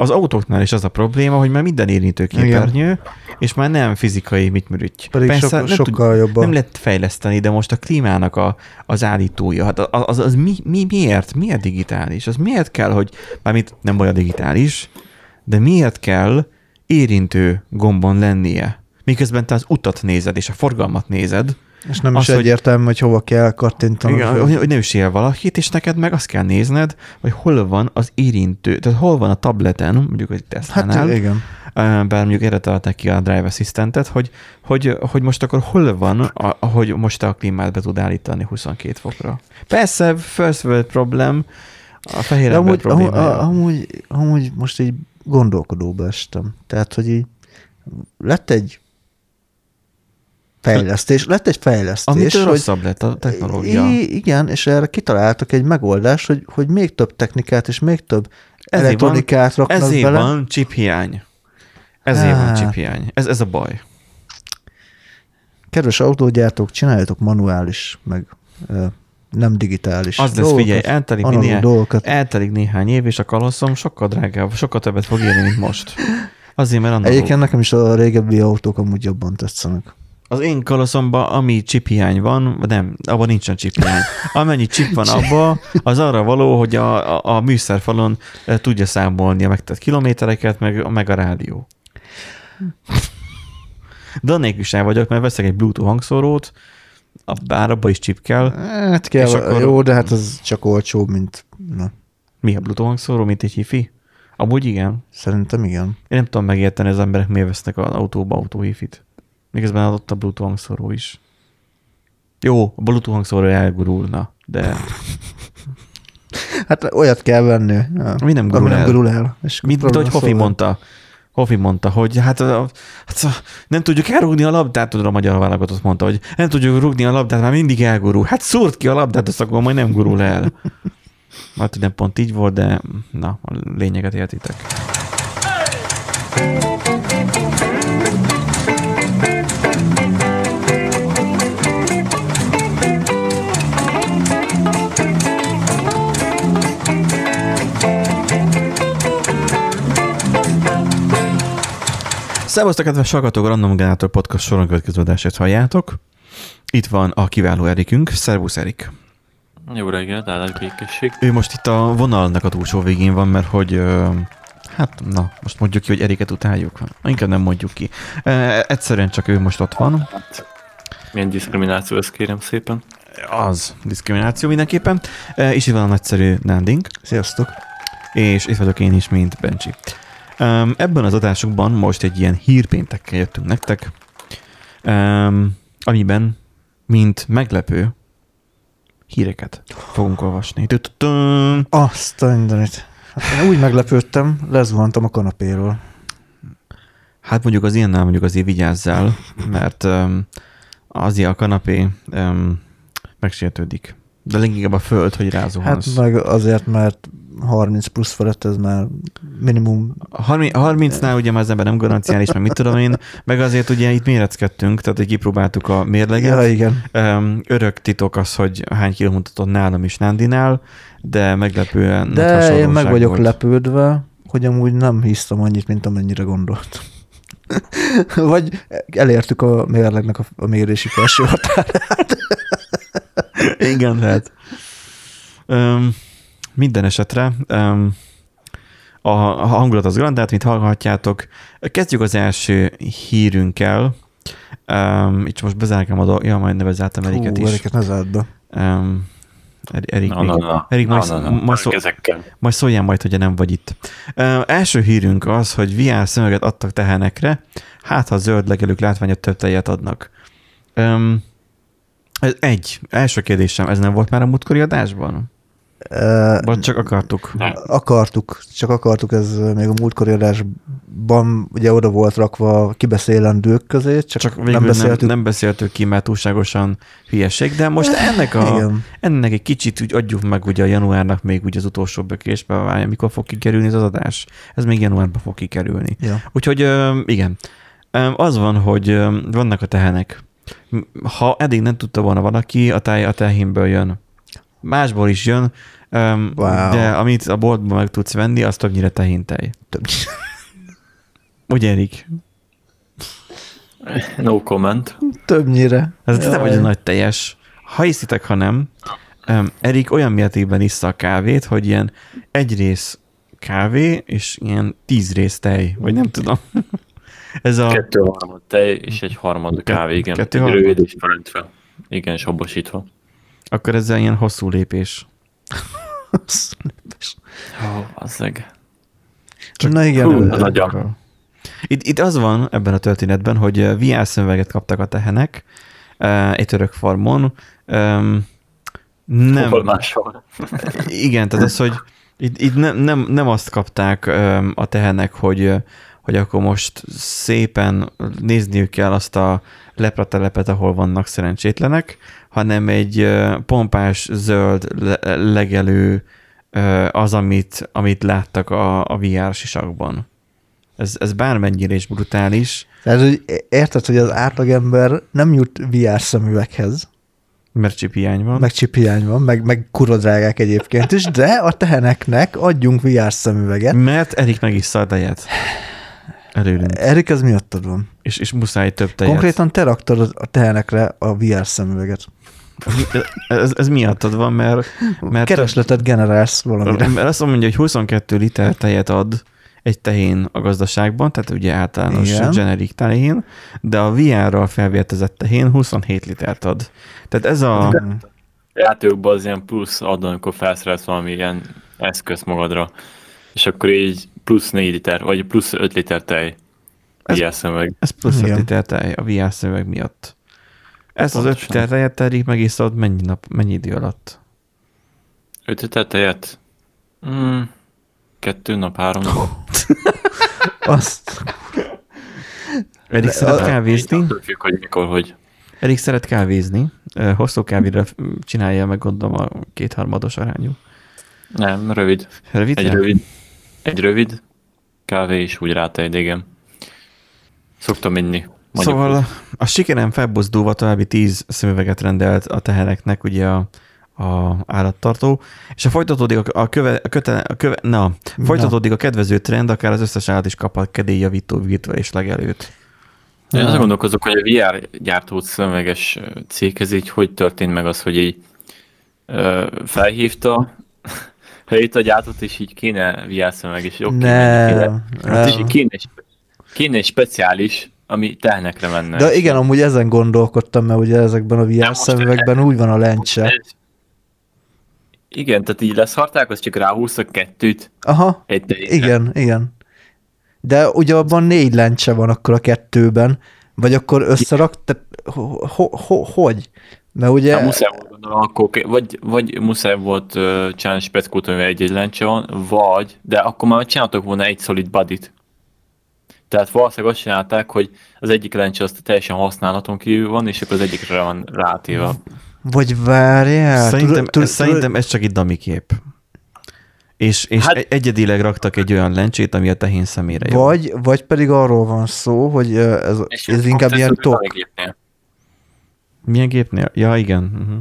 az autóknál is az a probléma, hogy már minden érintő képernyő, és már nem fizikai mit műrügy. Pedig Persze, so, nem sokkal tud, jobban. Nem lehet fejleszteni, de most a klímának a, az állítója, hát az, az, az mi, mi, miért? Miért digitális? Az miért kell, hogy, mármint nem olyan digitális, de miért kell érintő gombon lennie? Miközben te az utat nézed, és a forgalmat nézed, és nem az, is egyértelmű, hogy hova kell kattintani. Igen, hogy, hogy ne üssél valakit, és neked meg azt kell nézned, hogy hol van az érintő, tehát hol van a tableten, mondjuk egy Tesla-nál, hát, igen. bár mondjuk erre találták ki a Drive Assistantet, hogy, hogy, hogy most akkor hol van, a, hogy most a klímát be tud állítani 22 fokra. Persze, first world problem, a fehér amúgy, problémája. Amúgy, amúgy most így gondolkodóba estem. Tehát, hogy így lett egy fejlesztés, lett egy fejlesztés. Amitől hogy, rosszabb lett a technológia. Igen, és erre kitaláltak egy megoldást, hogy, hogy még több technikát és még több ezért elektronikát van, raknak ezért bele. van chip hiány. Ezért hát. van chip hiány. Ez, ez a baj. Kedves autógyártók, csináljatok manuális, meg nem digitális Az lesz, figyelj, eltelik, néhány, eltelik néhány év, és a kaloszom sokkal drágább, sokkal többet fog érni, mint most. Azért, mert. Egyébként nekem is a régebbi autók amúgy jobban tetszenek. Az én kaloszomban, ami hiány van, nem, abban nincsen hiány. Amennyi chip van abban, az arra való, hogy a, a, a műszerfalon eh, tudja számolni a megtett kilométereket, meg, meg a rádió. De annélkül sem vagyok, mert veszek egy Bluetooth hangszórót, bár abba is chip kell. Hát kell, és akkor... jó, de hát az csak olcsóbb, mint... Na. Mi a Bluetooth hangszóró, mint egy hifi? Amúgy igen. Szerintem igen. Én nem tudom megérteni, az emberek miért vesznek az autóba autóhifit. Miközben adott a Bluetooth hangszóró is. Jó, a Bluetooth hangszóró elgurulna, de... hát olyat kell venni. Mi nem gurul, nem gurul el. És Mint, mint ahogy Hofi mondta. Hofi mondta, hogy hát, hát nem tudjuk elrúgni a labdát, tudom, a magyar válogatott mondta, hogy nem tudjuk rúgni a labdát, már mindig elgurul. Hát szúrt ki a labdát, azt akkor majd nem gurul el. Hát nem pont így volt, de na, a lényeget értitek. Hey! Szervusztok, kedves hallgatók, Random Generator Podcast soron következő adását halljátok. Itt van a kiváló Erikünk. Szervusz, Erik! Jó reggelt, állás békesség. Ő most itt a vonalnak a túlsó végén van, mert hogy hát na, most mondjuk ki, hogy Eriket utáljuk. Inkább nem mondjuk ki. Egyszerűen csak ő most ott van. Milyen diszkrimináció ez kérem szépen. Az diszkrimináció mindenképpen. És itt van a nagyszerű Nándink. Sziasztok! És itt vagyok én is, mint Bencsi. Um, ebben az adásokban most egy ilyen hírpéntekkel jöttünk nektek, um, amiben, mint meglepő, híreket fogunk olvasni. Azt a mindenit. Hát én úgy meglepődtem, lezuhantam a kanapéról. Hát mondjuk az ilyennel mondjuk azért vigyázzál, mert um, azért a kanapé um, megsértődik. De leginkább a föld, hogy rázuhansz. Hát meg azért, mert 30 plusz felett ez már minimum. A 30-nál ugye már az ember nem garanciális, meg mit tudom én, meg azért ugye itt méreckedtünk, tehát hogy kipróbáltuk a mérleget. Ja, igen. Örök titok az, hogy hány kiló mutatott nálam is Nándinál, de meglepően De én meg vagyok volt. lepődve, hogy amúgy nem hiszem annyit, mint amennyire gondolt. Vagy elértük a mérlegnek a, a mérési felső határát. Igen, lehet. Um, minden esetre um, a, a hangulat az garantált, mint hallhatjátok. Kezdjük az első hírünkkel. Um, itt most bezárkám a dolgot. Ja, majd nevezáltam Eriket is. Eriket ne zárt be. Um, Erik, no, no, no. Erik majd, no, no, no. Majd, szó, majd szóljál majd, hogy nem vagy itt. Uh, első hírünk az, hogy VR szemüveget adtak tehenekre, hát ha zöld legelők látványot több tejet adnak. Um, ez egy. Első kérdésem, ez nem volt már a múltkori adásban? Vagy csak akartuk? Nem. Akartuk, csak akartuk, ez még a múltkori adásban ugye oda volt rakva kibeszélendők közé, csak, csak nem beszéltük. Nem, nem beszéltük ki, mert túlságosan hülyeség, de most ennek, a, ennek egy kicsit úgy adjuk meg ugye a januárnak még ugye az utolsó bökésbe, mikor fog kikerülni az adás. Ez még januárban fog kikerülni. Ja. Úgyhogy igen, az van, hogy vannak a tehenek. Ha eddig nem tudta volna valaki, a táj a tehénből jön Másból is jön, um, wow. de amit a boltban meg tudsz venni, az többnyire tehintej. Többnyire. Ugye, Erik? No comment. Többnyire. Ez nem vagy nagy teljes. Ha hiszitek, ha nem, um, Erik olyan mértékben issza a kávét, hogy ilyen egy rész kávé, és ilyen tíz rész tej, vagy nem tudom. Ez a... Kettő harmad tej, és egy harmad kávé, igen. Kettő egy harmad? rövid és felöntve. Igen, sabosítva. Akkor ez ilyen hosszú lépés. hosszú lépés. Ó, azzeg. Csak Na igen. Hú, nagyon. Itt, itt az van ebben a történetben, hogy VR szemüveget kaptak a tehenek egy török farmon. Nem. Hol máshol. Igen, tehát az, hogy itt, itt nem, nem, nem azt kapták a tehenek, hogy, hogy akkor most szépen nézniük kell azt a lepratelepet, ahol vannak szerencsétlenek, hanem egy pompás, zöld, legelő az, amit, amit láttak a, a VR sisakban. Ez, ez bármennyire is brutális. Tehát, hogy érted, hogy az átlagember nem jut VR szemüveghez. Mert csipiány van. Meg csipiány van, meg, meg kurodrágák egyébként is, de a teheneknek adjunk VR szemüveget. Mert Erik meg is a tejet. Előlünk. Erik, ez miattad van. És, és muszáj több tejet. Konkrétan te raktad a tehenekre a VR szemüveget. Ez, ez miattad van, mert... mert Keresletet generálsz valamire. Mert azt mondja, hogy 22 liter tejet ad egy tehén a gazdaságban, tehát ugye általános Igen. generic tehén, de a VR-ral felvértezett tehén 27 litert ad. Tehát ez a... Játékokban az ilyen plusz ad, amikor felszerelsz valami ilyen eszköz magadra, és akkor így plusz 4 liter, vagy plusz 5 liter tej ez, szemüveg. Ez plusz 5 liter tej a VR szemüveg miatt. Ez az 5 liter tejet terik megiszod mennyi, nap, mennyi idő alatt? 5 liter tejet? Mm, kettő nap, három nap. Azt. Erik szeret kávézni. Függ, hogy mikor, hogy. Erik szeret kávézni. Hosszú kávéra csinálja meg gondolom a kétharmados arányú. Nem, rövid. Rövid? Egy rövid. Egy rövid kávé is úgy rátejd, igen. Szoktam inni. Mondjuk szóval úgy. a sikerem felbuzdulva további tíz szemüveget rendelt a tehereknek, ugye a, a állattartó, és a folytatódik a, a, köve, a, köte, a köve, na, folytatódik na. a kedvező trend, akár az összes állat is kaphat kedélyjavító, virtuális és legelőt. Én azt gondolkozok, hogy a VR gyártó szemüveges céghez így hogy történt meg az, hogy így ö, felhívta, felhívta a gyártót, és így kéne VR szemüveg, és jó, kéne, kéne, hát, kéne, kéne egy speciális, ami tehnekre menne. De igen, amúgy ezen gondolkodtam, mert ugye ezekben a VR szemüvegben úgy van a lencse. Ez, igen, tehát így leszarták, az csak ráhúztak kettőt. Aha, egy igen, igen. De ugye abban négy lencse van akkor a kettőben, vagy akkor összerak, tehát ho, ho, ho, hogy? Mert ugye... Hát muszáj volt gondolom, akkor, vagy, vagy muszáj volt uh, csinálni speckót, amivel egy-egy lencse van, vagy, de akkor már csináltak volna egy solid body-t. Tehát valószínűleg azt csinálták, hogy az egyik lencse azt teljesen használaton kívül van, és akkor az egyikre van rátéve. Vagy várjál? Szerintem, tud, tud, szerintem ez csak egy damikép. És, és hát, egyedileg raktak egy olyan lencsét, ami a tehén szemére jó. Vagy, vagy pedig arról van szó, hogy ez, ez inkább ilyen tok. Milyen gépnél? Ja, igen. Uh-huh.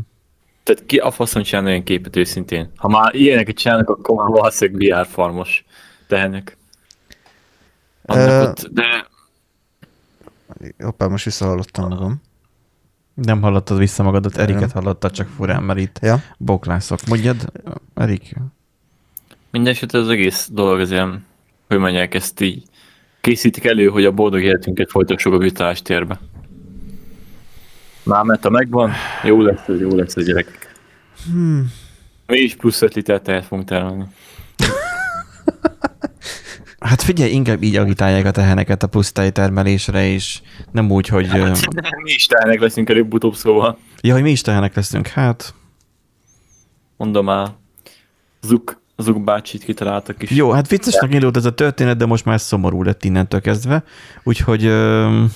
Tehát ki a faszon csinál olyan képet őszintén? Ha már ilyeneket csinálnak, akkor már valószínűleg VR farmos tehenek. uh, ott, de... Hoppá, most visszahallottam magam. Nem hallottad vissza magadat, Eriket hallottad csak furán, mert itt ja. boklászok. Mondjad, Erik? Mindenesetre az egész dolog az ilyen, hogy mondják, ezt így készítik elő, hogy a boldog életünket folytassuk a vitás térbe. Már mert ha megvan, jó lesz ez, jó lesz a gyerekek. Hmm. Mi is plusz 5 liter tehet fogunk termelni. Hát figyelj, inkább így agitálják a teheneket a pusztai termelésre, és nem úgy, hogy... Hát, mi is tehenek leszünk előbb-utóbb szóval. Ja, hogy mi is tehenek leszünk, hát... Mondom már, Zuk, Zuk bácsit kitaláltak is. Jó, hát viccesnek indult ez a történet, de most már szomorú lett innentől kezdve, úgyhogy... Um...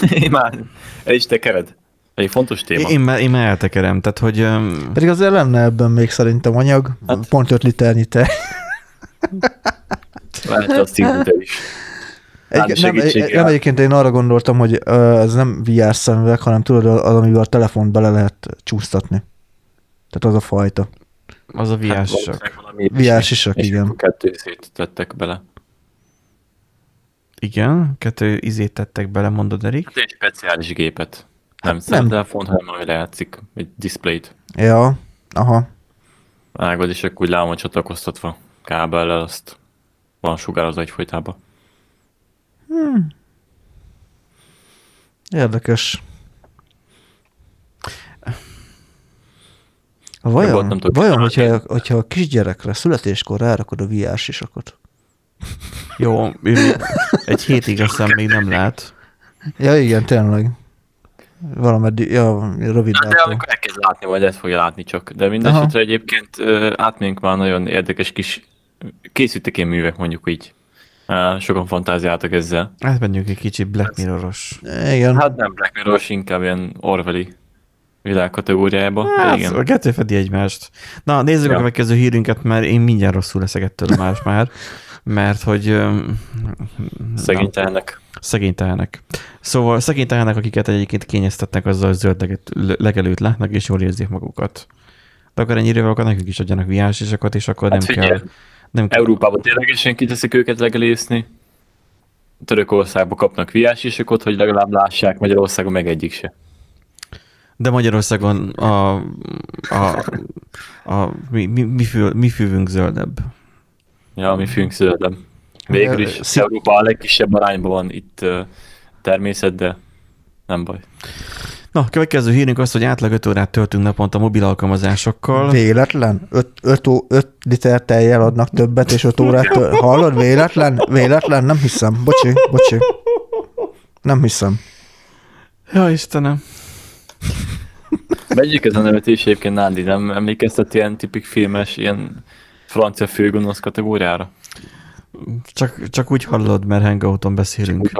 én már el is tekered. Egy fontos téma. Én már, én már eltekerem, tehát hogy... Um... Pedig azért lenne ebben még szerintem anyag, hát... pont 5 liternyi te. Lehet azt is. Egy, nem, nem, egyébként én arra gondoltam, hogy ez nem VR szemüveg, hanem tudod, az, amivel a telefont bele lehet csúsztatni. Tehát az a fajta. Az a viásisak. Hát viásisak, igen. Kettő izét tettek bele. Igen, kettő izét tettek bele, mondod Erik. Hát egy speciális gépet. Nem hát nem. telefon, hanem amire játszik, egy displayt. Ja, aha. Ágod, és akkor úgy van csatlakoztatva kábellel, azt van sugároz egyfolytában. Hmm. Érdekes. Vajon, nem vajon hogyha, hogyha a kisgyerekre születéskor rárakod a VR sisakot? Jó, egy hétig aztán még nem lát. Ja, igen, tényleg. Valameddig, ja, rövid hát, De amikor elkezd látni, vagy ezt fogja látni csak. De mindesetre egyébként átmegyünk már nagyon érdekes kis készítek én művek, mondjuk így. Sokan fantáziáltak ezzel. Hát menjünk egy kicsit Black Mirror-os. Igen. Hát nem Black Mirror-os, inkább ilyen Orwelli világkategóriába. Hát, igen. A kettő fedi egymást. Na, nézzük ja. a következő hírünket, mert én mindjárt rosszul leszek ettől más már, mert hogy... Szegény tehenek. Szegény tehenek. Szóval szegény tehenek, akiket egyébként kényeztetnek azzal, hogy zöld legelőt látnak, és jól érzik magukat. De akkor ennyire akkor nekünk is adjanak viásisokat, és akkor hát nem figyelj, kell... Nem Európában ténylegesen kiteszik őket legelészni. Törökországban kapnak viásisokat, hogy legalább lássák, Magyarországon meg egyik se. De Magyarországon a, a, a mi, mi, mi, fű, mi fűvünk zöldebb. Ja, mi fűvünk zöldebb. Végül is Szí- Európa a legkisebb arányban van itt természet, de nem baj. Na, következő hírünk az, hogy átlag 5 órát töltünk naponta mobil alkalmazásokkal. Véletlen? 5 liter tejjel adnak többet, és 5 órát töl... Hallod? Véletlen? Véletlen? Nem hiszem. Bocsi, bocsi. Nem hiszem. Ja, Istenem. Megyik ez a nevetés egyébként, Nándi, nem emlékeztet ilyen tipik filmes, ilyen francia főgonosz kategóriára? Csak, csak úgy hallod, mert hangouton beszélünk.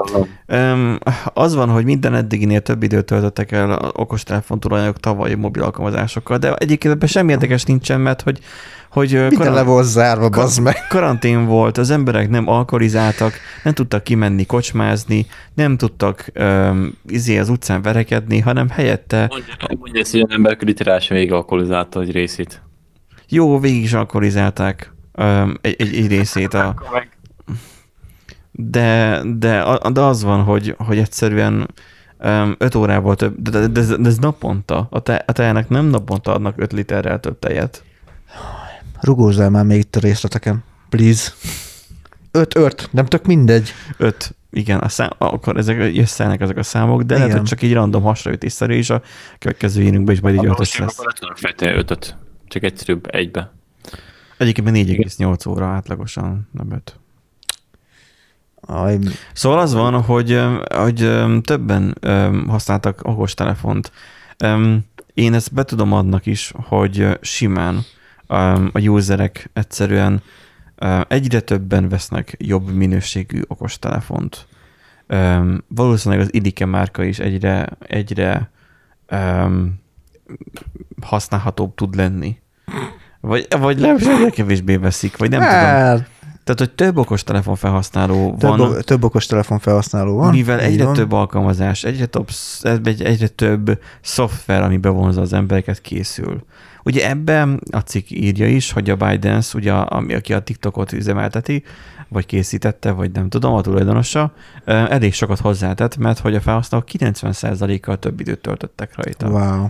Um, az van, hogy minden eddiginél több időt töltöttek el a okostelefon tulajdonosok tavalyi mobil alkalmazásokkal, de egyébként ebben semmi érdekes nincsen, mert hogy hogy Minden karant- le volt zárva, bazd meg. Karantén volt, az emberek nem alkoholizáltak, nem tudtak kimenni kocsmázni, nem tudtak um, izé az utcán verekedni, hanem helyette... Mondja, mondja ezt, hogy az ember literás végig alkoholizálta egy részét. Jó, végig is alkoholizálták um, egy, egy, egy részét. A... De, de, de az van, hogy, hogy egyszerűen um, 5 órával több, de, de, de, de ez naponta. A, te, a tejának nem naponta adnak 5 literrel több tejet. Rugózzál már még itt a részleteken, please. Öt, öt, nem tök mindegy. Öt, igen, a szám, akkor ezek összeállnak ezek a számok, de igen. lehet, hogy csak egy random hasraütésszerű, és a következő írünkben is majd így ötös lesz. Akkor tudok feltenni ötöt, csak egyszerűbb egybe. Egyébként 4,8 óra átlagosan, nem öt. Aj. Szóval az van, hogy, hogy többen használtak okostelefont. Én ezt be tudom adnak is, hogy simán a userek egyszerűen egyre többen vesznek jobb minőségű okostelefont. Valószínűleg az Idike márka is egyre, egyre um, használhatóbb tud lenni. Vagy, vagy legalábbis kevésbé veszik, vagy nem hát. tudom. Tehát, hogy több okostelefon felhasználó több, van. Több okostelefon felhasználó van. Mivel egyre van. több alkalmazás, egyre több, egyre több szoftver, ami bevonza az embereket, készül. Ugye ebben a cikk írja is, hogy a ByteDance, ugye, ami, aki a TikTokot üzemelteti, vagy készítette, vagy nem tudom, a tulajdonosa, elég sokat hozzátett, mert hogy a felhasználók 90%-kal több időt töltöttek rajta. Wow.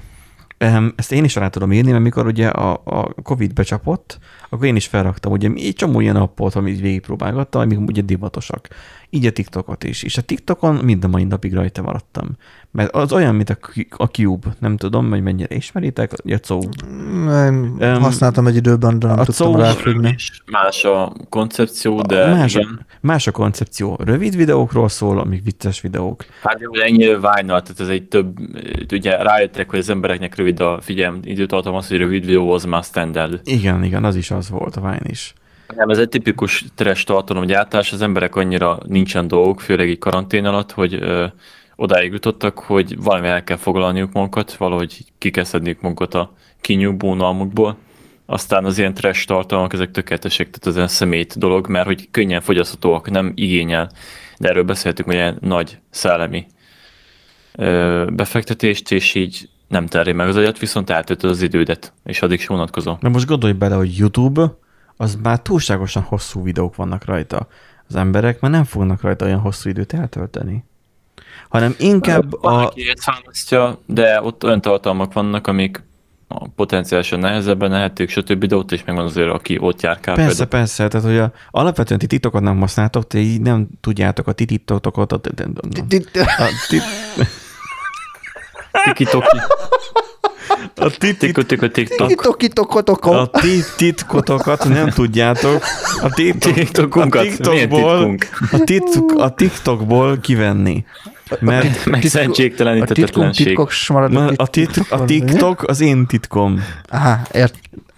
Ezt én is rá tudom írni, mert mikor ugye a, a Covid becsapott, akkor én is felraktam ugye egy csomó ilyen appot, amit végigpróbálgattam, amik ugye divatosak. Így a TikTokot is. És a TikTokon mind a mai napig rajta maradtam. Mert az olyan, mint a, a Cube. Nem tudom, hogy mennyire ismeritek, a Cou. Nem, um, használtam egy időben, de nem a tudtam ráfüggni. Más a koncepció, de más, igen. A, más a koncepció. Rövid videókról szól, amik vicces videók. Hát ugye ennyire vájnal, tehát ez egy több, ugye rájöttek, hogy az embereknek rövid a figyelm időtartam, az, hogy rövid videó az már standard. Igen, igen, az is az volt, a Vine is. Nem, ez egy tipikus trash tartalomgyártás, az emberek annyira nincsen dolgok, főleg egy karantén alatt, hogy ö, odáig jutottak, hogy valami el kell foglalniuk magukat, valahogy kikeszedniük magukat a kinyúbónalmukból. Aztán az ilyen trash tartalmak, ezek tökéletesek, tehát az ilyen szemét dolog, mert hogy könnyen fogyaszthatóak, nem igényel. De erről beszéltük, hogy ilyen nagy szellemi ö, befektetést, és így nem terri meg az agyat, viszont eltöltöd az idődet, és addig is vonatkozó. Na most gondolj bele, hogy YouTube, az már túlságosan hosszú videók vannak rajta. Az emberek már nem fognak rajta olyan hosszú időt eltölteni. Hanem inkább a... Valaki ezt választja, de ott olyan tartalmak vannak, amik potenciálisan nehezebben lehetők, stb. De ott is megvan azért, aki ott járkál. Persze, például. persze. Tehát, hogy a, alapvetően ti titokat nem használtok, ti így nem tudjátok a ti titokokat. A, a, Tiki-toki. A titkotokat. A titkotokat nem tudjátok. A TikTokból, a, TikTok, a TikTokból kivenni. Mert meg szentségtelenítetetlenség. A, tit, a TikTok az én titkom. Aha, ért.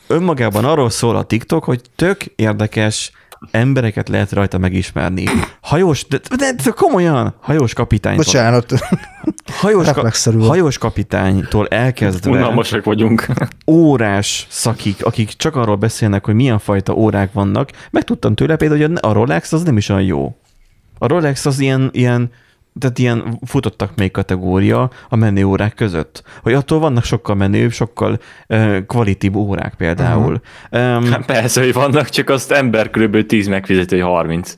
Önmagában arról szól a TikTok, hogy tök érdekes embereket lehet rajta megismerni. Hajós, de, de, de komolyan, hajós kapitány. Bocsánat. Hajós, ka, hajós kapitánytól elkezdve. Unalmasak vagyunk. Órás szakik, akik csak arról beszélnek, hogy milyen fajta órák vannak. Megtudtam tőle például, hogy a Rolex az nem is olyan jó. A Rolex az ilyen, ilyen tehát ilyen futottak még kategória a menő órák között. Hogy attól vannak sokkal menőbb, sokkal uh, órák például. Uh-huh. Um, hát persze, hogy vannak, csak azt ember kb. 10 megfizet, hogy 30.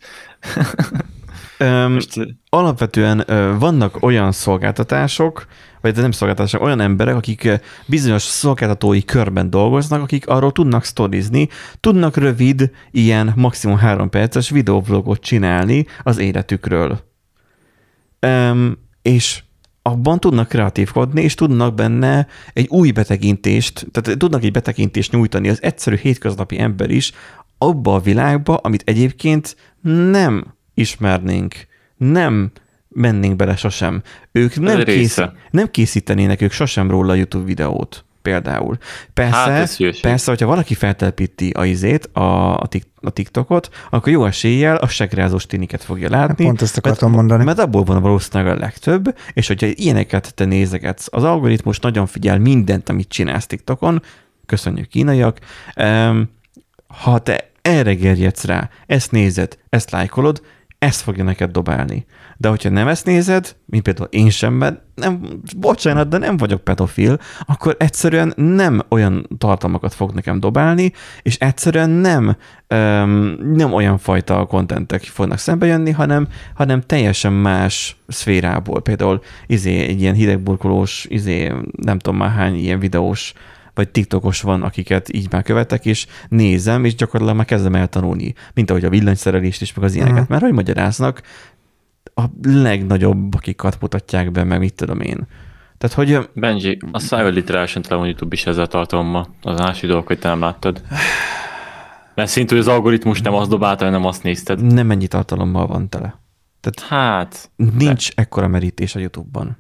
um, Most... Alapvetően uh, vannak olyan szolgáltatások, vagy nem szolgáltatások, olyan emberek, akik bizonyos szolgáltatói körben dolgoznak, akik arról tudnak sztorizni, tudnak rövid, ilyen maximum három perces videovlogot csinálni az életükről és abban tudnak kreatívkodni, és tudnak benne egy új betekintést, tehát tudnak egy betekintést nyújtani az egyszerű hétköznapi ember is abba a világba, amit egyébként nem ismernénk, nem mennénk bele sosem. Ők nem, kész, nem készítenének ők sosem róla YouTube videót például. Persze, hát persze hogyha valaki feltelepíti a izét, a, a, a TikTokot, akkor jó eséllyel a segrázós tiniket fogja látni. Pont ezt akartam mert, mondani. Mert abból van valószínűleg a legtöbb, és hogyha ilyeneket te nézegetsz, az algoritmus nagyon figyel mindent, amit csinálsz TikTokon, köszönjük kínaiak, ha te erre gerjedsz rá, ezt nézed, ezt lájkolod, ezt fogja neked dobálni. De hogyha nem ezt nézed, mint például én sem, mert nem, bocsánat, de nem vagyok pedofil, akkor egyszerűen nem olyan tartalmakat fog nekem dobálni, és egyszerűen nem, um, nem olyan fajta kontentek fognak szembe jönni, hanem, hanem teljesen más szférából. Például izé, egy ilyen hidegburkolós, izé, nem tudom már hány ilyen videós vagy TikTokos van, akiket így már követek, és nézem, és gyakorlatilag már kezdem eltanulni, mint ahogy a villanyszerelést is, meg az ilyeneket, uh-huh. mert hogy magyaráznak, a legnagyobb, akikat mutatják be, meg mit tudom én. Tehát, hogy... Benji, a szájval literálisan tele van YouTube is ezzel tartalommal. Az másik dolog, hogy te nem láttad. Mert szintű, hogy az algoritmus nem azt dobálta, hanem azt nézted. Nem ennyi tartalommal van tele. Tehát hát... Nincs de... ekkora merítés a YouTube-ban.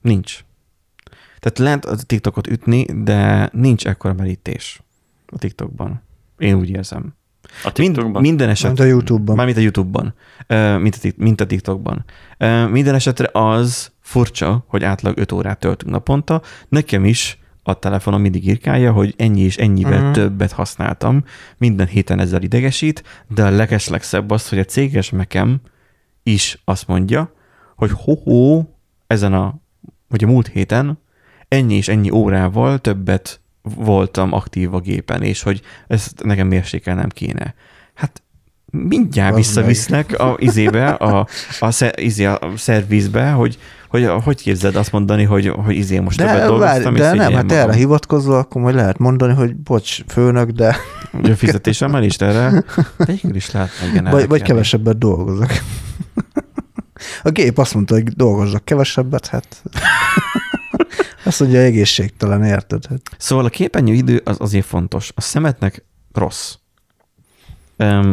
Nincs. Tehát lehet a TikTokot ütni, de nincs ekkora merítés a TikTokban. Én úgy érzem. A TikTokban? Mind, minden eset, mint a YouTube-ban. Mármint a YouTube-ban, mint a, mint a TikTokban. Minden esetre az furcsa, hogy átlag 5 órát töltünk naponta. Nekem is a telefonom mindig írkálja, hogy ennyi és ennyivel uh-huh. többet használtam, minden héten ezzel idegesít, de a legeslegszebb az, hogy a céges mekem is azt mondja, hogy ho-ho, ezen a, vagy a múlt héten ennyi és ennyi órával többet voltam aktív a gépen, és hogy ezt nekem mérsékelnem kéne. Hát mindjárt visszavisznek a izébe, a, a, izé, a szervizbe, hogy, hogy hogy képzeld azt mondani, hogy, hogy izé most de, többet dolgoztam. De nem, hát erre hivatkozva, akkor majd lehet mondani, hogy bocs, főnök, de... Hogy a fizetésemmel is erre? Végül is lehet. Igen, vagy, vagy kevesebbet dolgozok. A gép azt mondta, hogy dolgozzak kevesebbet, hát... Azt mondja, egészségtelen, érted? Hát. Szóval a képernyő idő az azért fontos. A szemetnek rossz.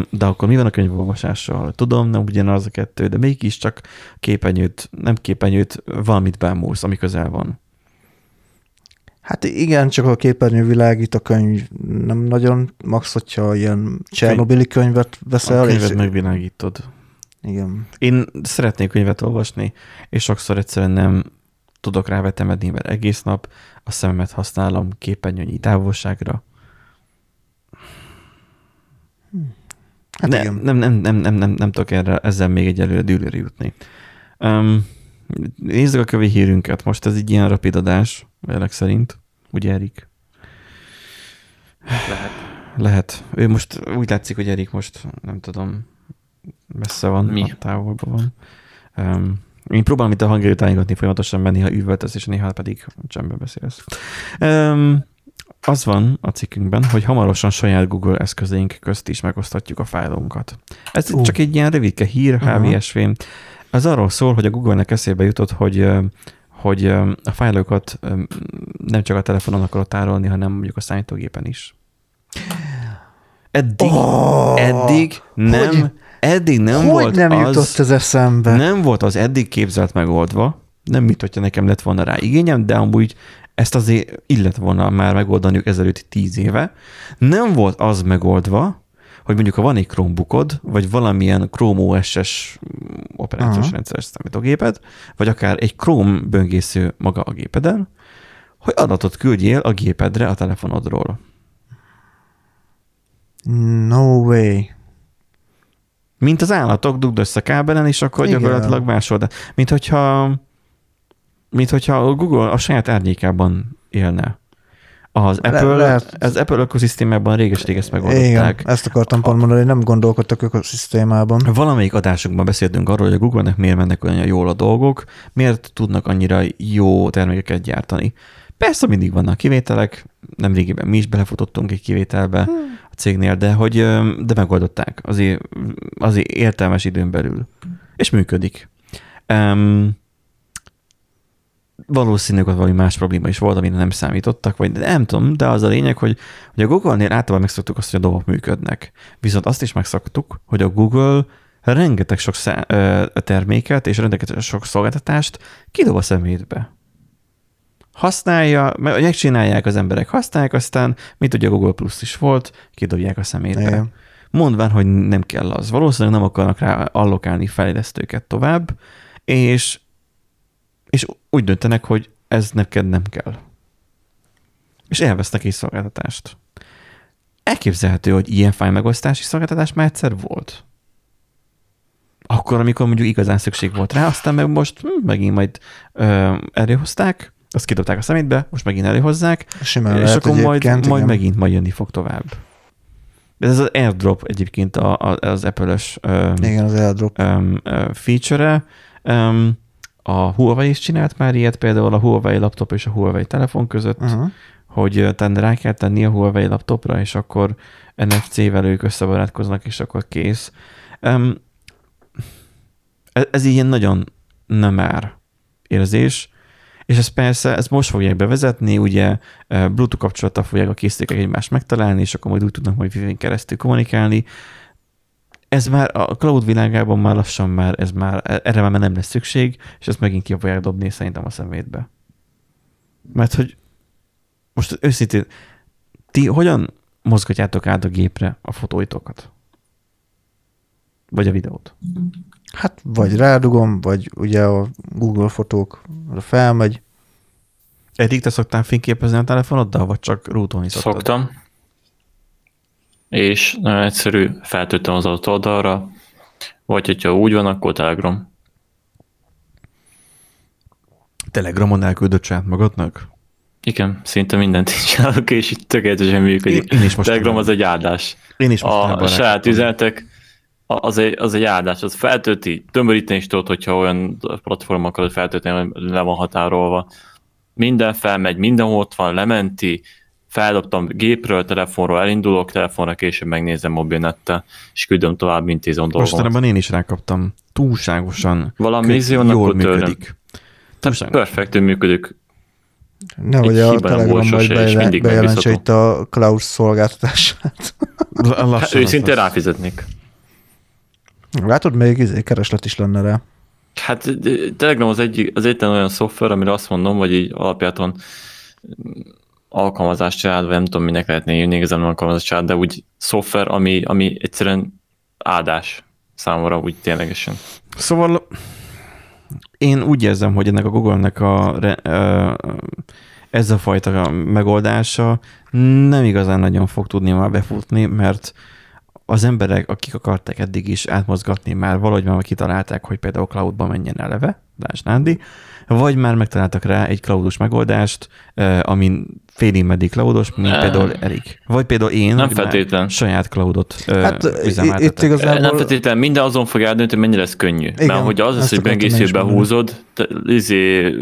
De akkor mi van a könyvolvasással? Tudom, nem ugyanaz a kettő, de mégiscsak képernyőt, nem képernyőt, valamit bámulsz, ami közel van. Hát igen, csak a képernyő világít, a könyv nem nagyon, max, hogyha ilyen Csernobili könyvet veszel. A könyvet és... megvilágítod. Igen. Én szeretnék könyvet olvasni, és sokszor egyszerűen nem tudok rá vetemedni, mert egész nap a szememet használom képernyőnyi távolságra. Hát ne, nem, nem, nem, nem, nem, nem tudok erre, ezzel még egyelőre dűlőre jutni. Um, nézzük a kövi hírünket. Most ez egy ilyen rapid adás. Ezek szerint. Ugye Erik? Lehet. Lehet. Ő most úgy látszik, hogy Erik most, nem tudom, messze van, Mi? távolban van. Um, én próbálom itt a hangjait tájégatni folyamatosan, mert néha üvöltesz, és néha pedig csendben beszélsz. Um, az van a cikkünkben, hogy hamarosan saját Google eszközeink közt is megosztatjuk a fájlunkat. Ez uh. csak egy ilyen rövidke hír, uh-huh. HVSV. Ez arról szól, hogy a Google-nek eszébe jutott, hogy hogy a fájlokat nem csak a telefonon akarod tárolni, hanem mondjuk a számítógépen is. Eddig, oh, eddig nem, hogy, eddig nem hogy volt nem az, jutott ez eszembe? Nem volt az eddig képzelt megoldva, nem mit, hogyha nekem lett volna rá igényem, de amúgy ezt azért illet volna már megoldaniuk ezelőtt tíz éve. Nem volt az megoldva, hogy mondjuk ha van egy Chromebookod, vagy valamilyen Chrome OS-es operációs uh-huh. rendszeres számítógéped, vagy akár egy Chrome böngésző maga a gépeden, hogy adatot küldjél a gépedre a telefonodról. No way. Mint az állatok, dugd össze kábelen, és akkor Igen. gyakorlatilag másolod. Mint hogyha, mint hogyha a Google a saját árnyékában élne. Az Le, Apple, lehet. az Apple ökoszisztémában réges-rég ezt megoldották. Igen, ezt akartam pont mondani, hogy nem gondolkodtak ökoszisztémában. Valamelyik adásunkban beszéltünk arról, hogy a Google-nek miért mennek olyan jól a dolgok, miért tudnak annyira jó termékeket gyártani. Persze mindig vannak kivételek, nem régiben mi is belefutottunk egy kivételbe hmm. a cégnél, de hogy de megoldották azért, azért értelmes időn belül. És működik. Um, valószínűleg hogy valami más probléma is volt, amire nem számítottak, vagy nem tudom, de az a lényeg, hogy, hogy a Google-nél általában megszoktuk azt, hogy a dolgok működnek. Viszont azt is megszoktuk, hogy a Google rengeteg sok terméket és rengeteg sok szolgáltatást kidob a szemétbe. Használja, megcsinálják az emberek, használják, aztán, mint ugye a Google Plus is volt, kidobják a szemétbe. Igen. Mondván, hogy nem kell az. Valószínűleg nem akarnak rá allokálni fejlesztőket tovább, és és úgy döntenek, hogy ez neked nem kell. És elvesznek egy szolgáltatást. Elképzelhető, hogy ilyen fáj megosztási szolgáltatás már egyszer volt. Akkor, amikor mondjuk igazán szükség volt rá, aztán meg most hm, megint majd ö, előhozták, azt kidobták a szemétbe, most megint előhozzák, Simán és lehet, akkor majd, majd megint majd jönni fog tovább. Ez az AirDrop egyébként a, a, az Apple-ös Igen, az AirDrop. feature-e. Um, a Huawei is csinált már ilyet, például a Huawei laptop és a Huawei telefon között, uh-huh. hogy rá kell tenni a Huawei laptopra, és akkor NFC-vel ők összebarátkoznak, és akkor kész. Um, ez, ez ilyen nagyon nem már érzés, és ez persze, ezt most fogják bevezetni, ugye Bluetooth kapcsolattal fogják a készülékek egymást megtalálni, és akkor majd úgy tudnak majd wi keresztül kommunikálni ez már a cloud világában már lassan már, ez már, erre már nem lesz szükség, és ezt megint ki fogják dobni szerintem a szemétbe. Mert hogy most őszintén, ti hogyan mozgatjátok át a gépre a fotóitokat? Vagy a videót? Hát vagy rádugom, vagy ugye a Google fotók felmegy. Eddig te szoktál fényképezni a telefonoddal, vagy csak rútolni szoktad? Szoktam és nagyon egyszerű, feltöltöm az adott oldalra, vagy hogyha úgy van, akkor Telegram. Telegramon elküldött saját magadnak? Igen, szinte mindent is csinálok, és itt tökéletesen működik. Én, én is most Telegram az egy áldás. Én is most A, a saját üzenetek az egy, az egy áldás, az feltölti, tömöríteni is tudod, hogyha olyan platformokat feltölteni, le van határolva. Minden felmegy, minden ott van, lementi, feldobtam gépről, telefonról, elindulok, telefonra később megnézem mobilnettel, és küldöm tovább, intézem dolgomat. Mostanában én is rákaptam. Túlságosan Valami izé jól működik. Perfektül működik. Nehogy a Telegram majd bejelentse itt a cloud szolgáltatását. hát őszintén ráfizetnék. Látod, még izé, kereslet is lenne rá. Hát Telegram az, egy, az egyetlen olyan szoftver, amire azt mondom, hogy így alapjáton alkalmazást csinál, vagy nem tudom, minek lehetne írni igazán alkalmazást csinál, de úgy szoftver, ami, ami egyszerűen áldás számomra úgy ténylegesen. Szóval én úgy érzem, hogy ennek a Google-nek a, ez a fajta megoldása nem igazán nagyon fog tudni már befutni, mert az emberek, akik akarták eddig is átmozgatni, már valahogy már kitalálták, hogy például cloudba menjen eleve, Lásd Nándi, vagy már megtaláltak rá egy cloudos megoldást, amin félig meddig cloudos, mint nem. például Erik. Vagy például én, nem feltétlen. saját cloudot hát, itt igazából... Nem feltétlen, minden azon fog eldönteni, hogy mennyire lesz könnyű. Igen, Mert hogy az az, hogy bengészőbe húzod, izé,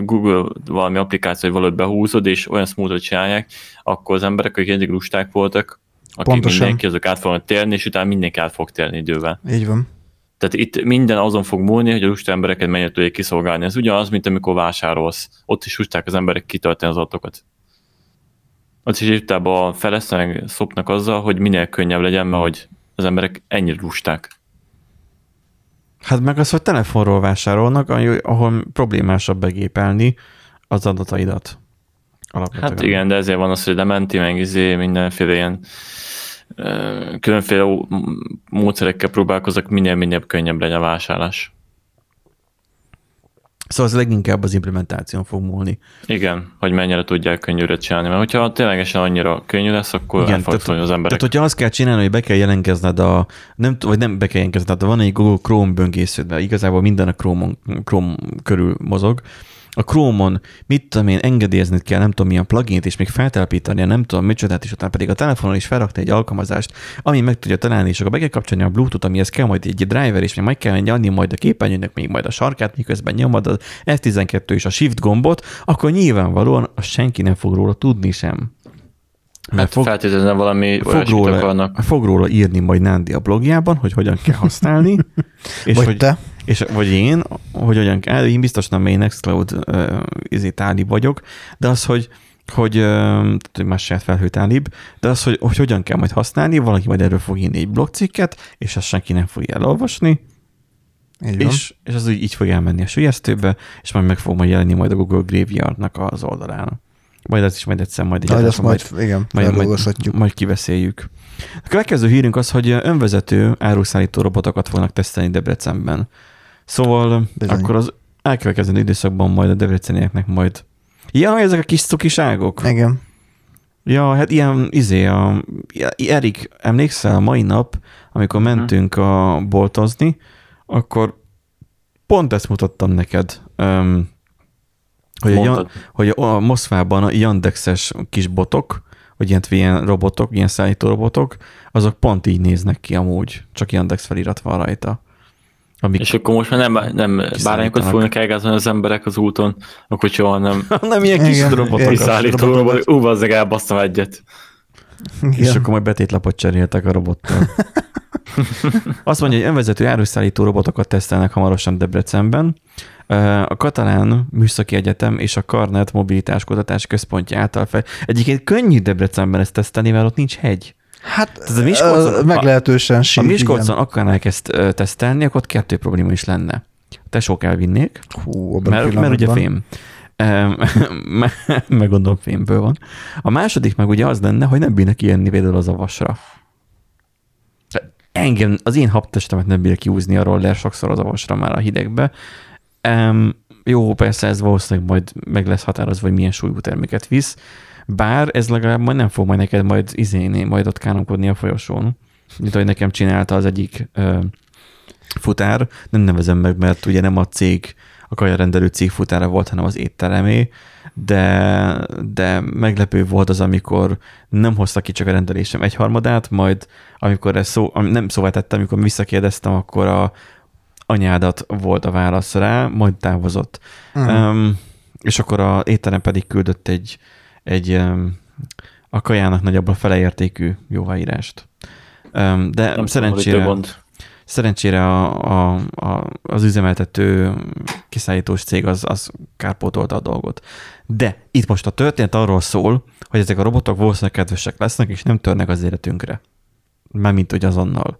Google valami applikáció, hogy valahogy behúzod, és olyan smoothot csinálják, akkor az emberek, akik eddig lusták voltak, akik Pontosan. mindenki, azok át fognak térni, és utána mindenki át fog térni idővel. Így van. Tehát itt minden azon fog múlni, hogy a lusta embereket mennyire tudják kiszolgálni. Ez ugyanaz, mint amikor vásárolsz. Ott is lusták az emberek kitölteni az adatokat. Ott is évtában felesztenek, szopnak azzal, hogy minél könnyebb legyen, mert hogy az emberek ennyire lusták. Hát meg az, hogy telefonról vásárolnak, ahol problémásabb begépelni az adataidat. Alapvetően. Hát igen, de ezért van az, hogy lementi, meg izé, mindenféle ilyen különféle módszerekkel próbálkozok, minél-minél könnyebb legyen a vásárlás. Szóval az leginkább az implementáción fog múlni. Igen, hogy mennyire tudják könnyűre csinálni, mert hogyha ténylegesen annyira könnyű lesz, akkor Igen, tehát, az emberek. Tehát, hogyha azt kell csinálni, hogy be kell jelentkezned a, nem, vagy nem be kell jelentkezned, de van egy Google Chrome böngésződve, igazából minden a Chrome, Chrome körül mozog, a Chrome-on, mit tudom én, engedélyezni kell, nem tudom milyen plugint, és még feltelepíteni, nem tudom micsodát, és utána pedig a telefonon is felrakni egy alkalmazást, ami meg tudja találni, és akkor be kell kapcsolni a Bluetooth, amihez kell majd egy driver, és még meg kell adni majd a képernyőnek még majd a sarkát, miközben nyomod az F12 és a Shift gombot, akkor nyilvánvalóan a senki nem fog róla tudni sem. Mert hát fog, feltétlenül valami fog róla, akarnak. fog róla írni majd Nándi a blogjában, hogy hogyan kell használni. és vagy hogy, te. És, vagy én, hogy hogyan kell, én biztos nem én Nextcloud uh, izétáli vagyok, de az, hogy hogy, uh, más saját felhőtálib, de az, hogy, hogy hogyan kell majd használni, valaki majd erről fog írni egy blogcikket, és azt senki nem fogja elolvasni, és, és az úgy így fog elmenni a sülyeztőbe, és majd meg fog majd jelenni majd a Google Graveyardnak az oldalán. Majd ez is majd egyszer majd egy majd, ezt majd, majd, igen, majd, majd, majd kiveszéljük. A következő hírünk az, hogy önvezető áruszállító robotokat fognak tesztelni Debrecenben. Szóval Bizony. akkor az elkövetkező időszakban majd a debrecenieknek majd... Ja, ezek a kis cukiságok? Igen. Ja, hát ilyen, izé, a, Erik, emlékszel, a mai nap, amikor mhm. mentünk a boltozni, akkor pont ezt mutattam neked, um, hogy, a, hogy a Moszkvában a Yandexes kis botok, vagy ilyen, ilyen robotok, ilyen szállító robotok, azok pont így néznek ki amúgy, csak Yandex felirat van rajta. Amik és akkor most már nem, nem bárányokat fognak elgázni az emberek az úton, a kocsival, nem, nem ilyen kis robotok. Szállító robot, ú, elbasztam egyet. Igen. És akkor majd betétlapot cseréltek a robottal. Azt mondja, hogy önvezető áruszállító robotokat tesztelnek hamarosan Debrecenben. A Katalán Műszaki Egyetem és a Karnet Mobilitás Kutatás Központja által fel. Egyébként könnyű Debrecenben ezt tesztelni, mert ott nincs hegy. Hát Ez a Miskolcon, meglehetősen sík, Ha Miskolcon akarnák ezt tesztelni, akkor kettő probléma is lenne. Tesók elvinnék, Hú, mert, mert ugye fém. meg gondolom fémből van. A második meg ugye az lenne, hogy nem bírnak kijönni például az avasra. Engem, az én habtestemet nem bír kiúzni a roller sokszor az avasra már a hidegbe. Um, jó, persze ez valószínűleg majd meg lesz határozva, hogy milyen súlyú terméket visz, bár ez legalább majd nem fog majd neked majd izéni, majd ott kánonkodni a folyosón, mint ahogy nekem csinálta az egyik ö, futár, nem nevezem meg, mert ugye nem a cég, a kajarendelő cég futára volt, hanem az étteremé, de, de meglepő volt az, amikor nem hozta ki csak a rendelésem egyharmadát, majd amikor ez szó, nem szóval tettem, amikor visszakérdeztem, akkor a anyádat volt a válasz rá, majd távozott. Uh-huh. Um, és akkor a étterem pedig küldött egy egy a kajának nagyjából fele értékű jóváírást. De Nem szerencsére, szerencsére a, a, a, az üzemeltető kiszállítós cég az, az kárpótolta a dolgot. De itt most a történet arról szól, hogy ezek a robotok valószínűleg kedvesek lesznek, és nem törnek az életünkre. Mármint, hogy azonnal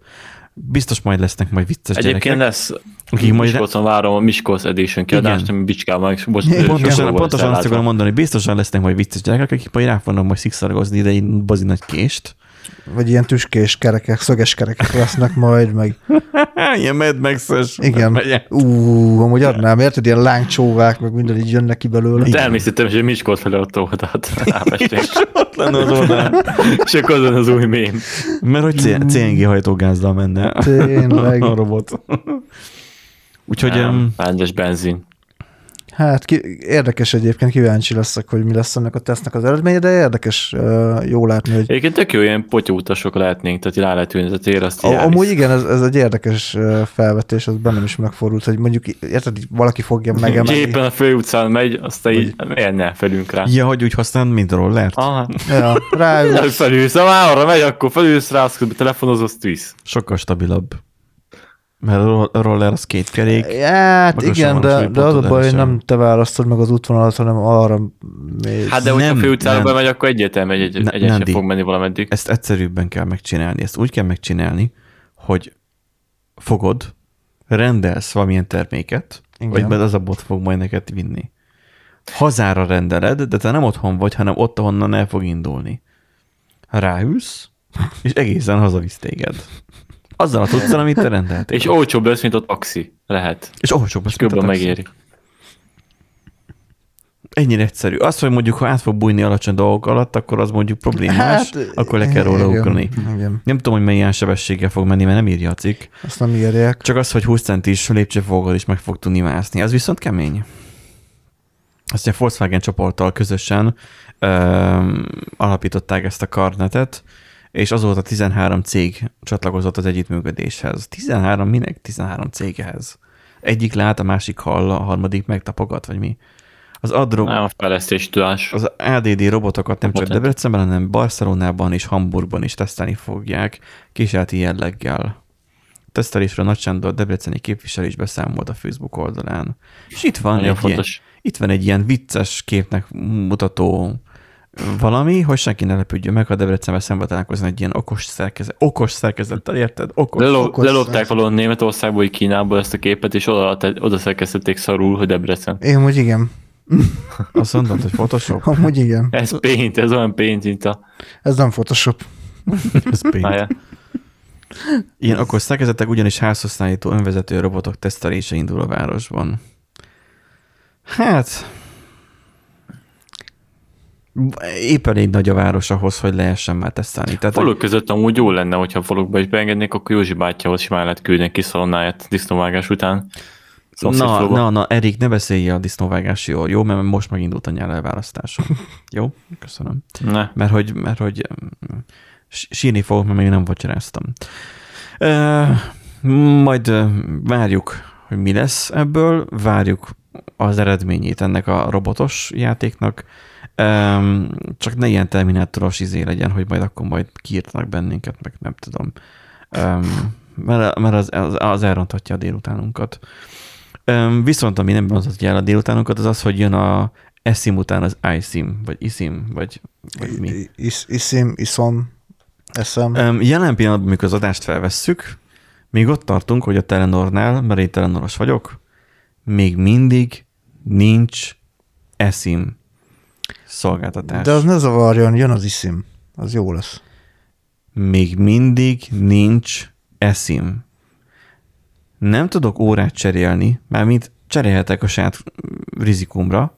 biztos majd lesznek majd vicces Egyébként gyerekek. lesz, akik majd Miskolcon várom a Miskolc Edition kiadást, ami bicskával, és most pontosan, pontosan azt akarom mondani, biztosan lesznek majd vicces gyerekek, akik majd rá fognak majd szikszargozni ide egy bazi nagy kést, Vagy ilyen tüskés kerekek, szöges kerekek lesznek majd, meg... ilyen Mad max Igen. Ú, amúgy adnám, érted? Ilyen lángcsóvák, meg minden így jönnek ki belőle. Természetesen, hogy Miskolc felé ott oldalt. ott lenne az oldal. És akkor azon az új mém. Mert hogy CNG hajtógázdal menne. Tényleg. A robot. Úgyhogy... Nem, benzin. Hát ki, érdekes egyébként, kíváncsi leszek, hogy mi lesz ennek a tesznek az eredménye, de érdekes uh, jó látni, hogy... Egyébként tök jó, ilyen potyautasok lehetnénk, tehát rá lehet ülni, tehát azt a, Amúgy igen, ez, ez, egy érdekes felvetés, az bennem is megfordult, hogy mondjuk, érted, valaki fogja megemelni. Éppen a főutcán megy, aztán így, miért ne felünk rá. Ja, hogy úgy használ, mint rollert? Aha. Ja, ráülsz. felülsz, ha már arra megy, akkor felülsz rá, azt telefonozol, azt visz. Sokkal stabilabb. Mert a roller az két kerék. Hát igen, de, de az a baj, hogy nem te választod meg az útvonalat, hanem arra mész. Hát de hogyha főutcára bemegy, akkor egyértelmű egy, egy, ne, egyesen fog menni valameddig. Ezt egyszerűbben kell megcsinálni. Ezt úgy kell megcsinálni, hogy fogod, rendelsz valamilyen terméket, igen. vagy mert az a bot fog majd neked vinni. Hazára rendeled, de te nem otthon vagy, hanem ott, ahonnan el fog indulni. Ráülsz, és egészen hazavisz téged. Azzal a tudszal, amit te rendeltél. És olcsóbb lesz, mint a taxi. Lehet. És olcsóbb lesz, mint a taxi. megéri. Ennyire egyszerű. Az, hogy mondjuk, ha át fog bújni alacsony dolgok alatt, akkor az mondjuk problémás, hát, akkor le kell róla ugrani. Nem tudom, hogy milyen sebességgel fog menni, mert nem írja a cikk. Azt nem írják. Csak az, hogy 20 centis lépcsőfoggal is meg fog tudni mászni. Az viszont kemény. Azt a Volkswagen csoporttal közösen ö, alapították ezt a karnetet, és azóta 13 cég csatlakozott az együttműködéshez. 13 minek? 13 céghez. Egyik lát, a másik hall, a harmadik megtapogat, vagy mi? Az adro... Nem, a fejlesztés tudás. Az ADD robotokat nem csak Debrecenben, hanem Barcelonában és Hamburgban is tesztelni fogják kísérleti jelleggel. Tesztelésről Nagy Sándor Debreceni képviselés beszámolt a Facebook oldalán. És itt van, egy ilyen, itt van egy ilyen vicces képnek mutató valami, hogy senki ne lepődjön meg, ha Debrecenben szembe találkozni egy ilyen okos, szerkezet, okos szerkezettel, érted? Okos, Leló, okos lelopták valahol Németországból, vagy Kínából ezt a képet, és oda, oda szerkesztették szarul, hogy Debrecen. Én hogy igen. Azt mondod, hogy Photoshop? Amúgy igen. Ez paint, ez olyan paint, mint a... Ez nem Photoshop. ez paint. Ilyen okos szerkezetek ugyanis házhasználító önvezető robotok tesztelése indul a városban. Hát, épp elég nagy a város ahhoz, hogy lehessen már tesztelni. Tehát, faluk között amúgy jó lenne, hogyha falukba is beengednék, akkor Józsi bátyához simán lehet küldeni kiszolnáját disznóvágás után. Na, na, na, Erik, ne beszélj a disznóvágásról, jó? Mert most megindult a nyár elválasztása. jó? Köszönöm. Ne. Mert hogy, mert hogy mm, sírni fogok, mert még nem vacsoráztam. Uh, majd várjuk, hogy mi lesz ebből, várjuk az eredményét ennek a robotos játéknak, Um, csak ne ilyen terminátoros izé legyen, hogy majd akkor majd kiírtanak bennünket, meg nem tudom. Um, mert, mert az, az, az elronthatja a délutánunkat. Um, viszont ami nem ronthatja el a délutánunkat, az az, hogy jön a esim után az isim, vagy isim, vagy, vagy mi. Is, isim, isom, eszem. Um, jelen pillanatban, amikor az adást felvesszük, még ott tartunk, hogy a Telenornál, mert én Telenoros vagyok, még mindig nincs esim szolgáltatás. De az ne zavarjon, jön az iszim. Az jó lesz. Még mindig nincs eszim. Nem tudok órát cserélni, mármint cserélhetek a saját rizikumra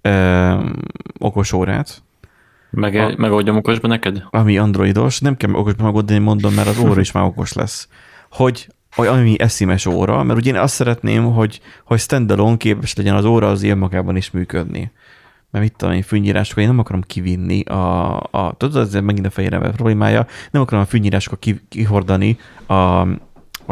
ö, okos órát. Meg, a, megoldjam okosba neked? Ami androidos, nem kell okosba megoldani, mondom, mert az óra is már okos lesz. Hogy ami eszimes óra, mert ugye én azt szeretném, hogy, hogy standalone képes legyen az óra az ilyen magában is működni mert mit tudom én, fűnyírásokat én nem akarom kivinni a, a tudod, ez megint a fejére problémája, nem akarom a fűnyírásokat kihordani a,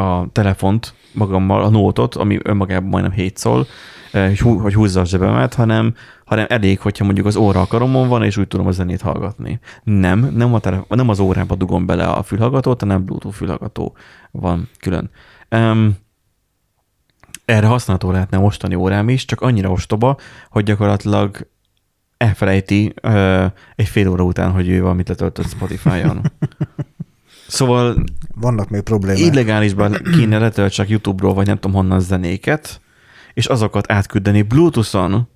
a telefont magammal, a nótot, ami önmagában majdnem 7 szól, hogy, hogy húzza a zsebemet, hanem, hanem elég, hogyha mondjuk az óra a van, és úgy tudom a zenét hallgatni. Nem, nem, a telefon, nem az órába dugom bele a fülhallgatót, hanem Bluetooth fülhallgató van külön. Um, erre használható lehetne mostani órám is, csak annyira ostoba, hogy gyakorlatilag elfelejti uh, egy fél óra után, hogy ő valamit letöltött Spotify-on. Szóval vannak még problémák. Illegálisban kéne letölt csak YouTube-ról, vagy nem tudom honnan zenéket, és azokat átküldeni Bluetooth-on,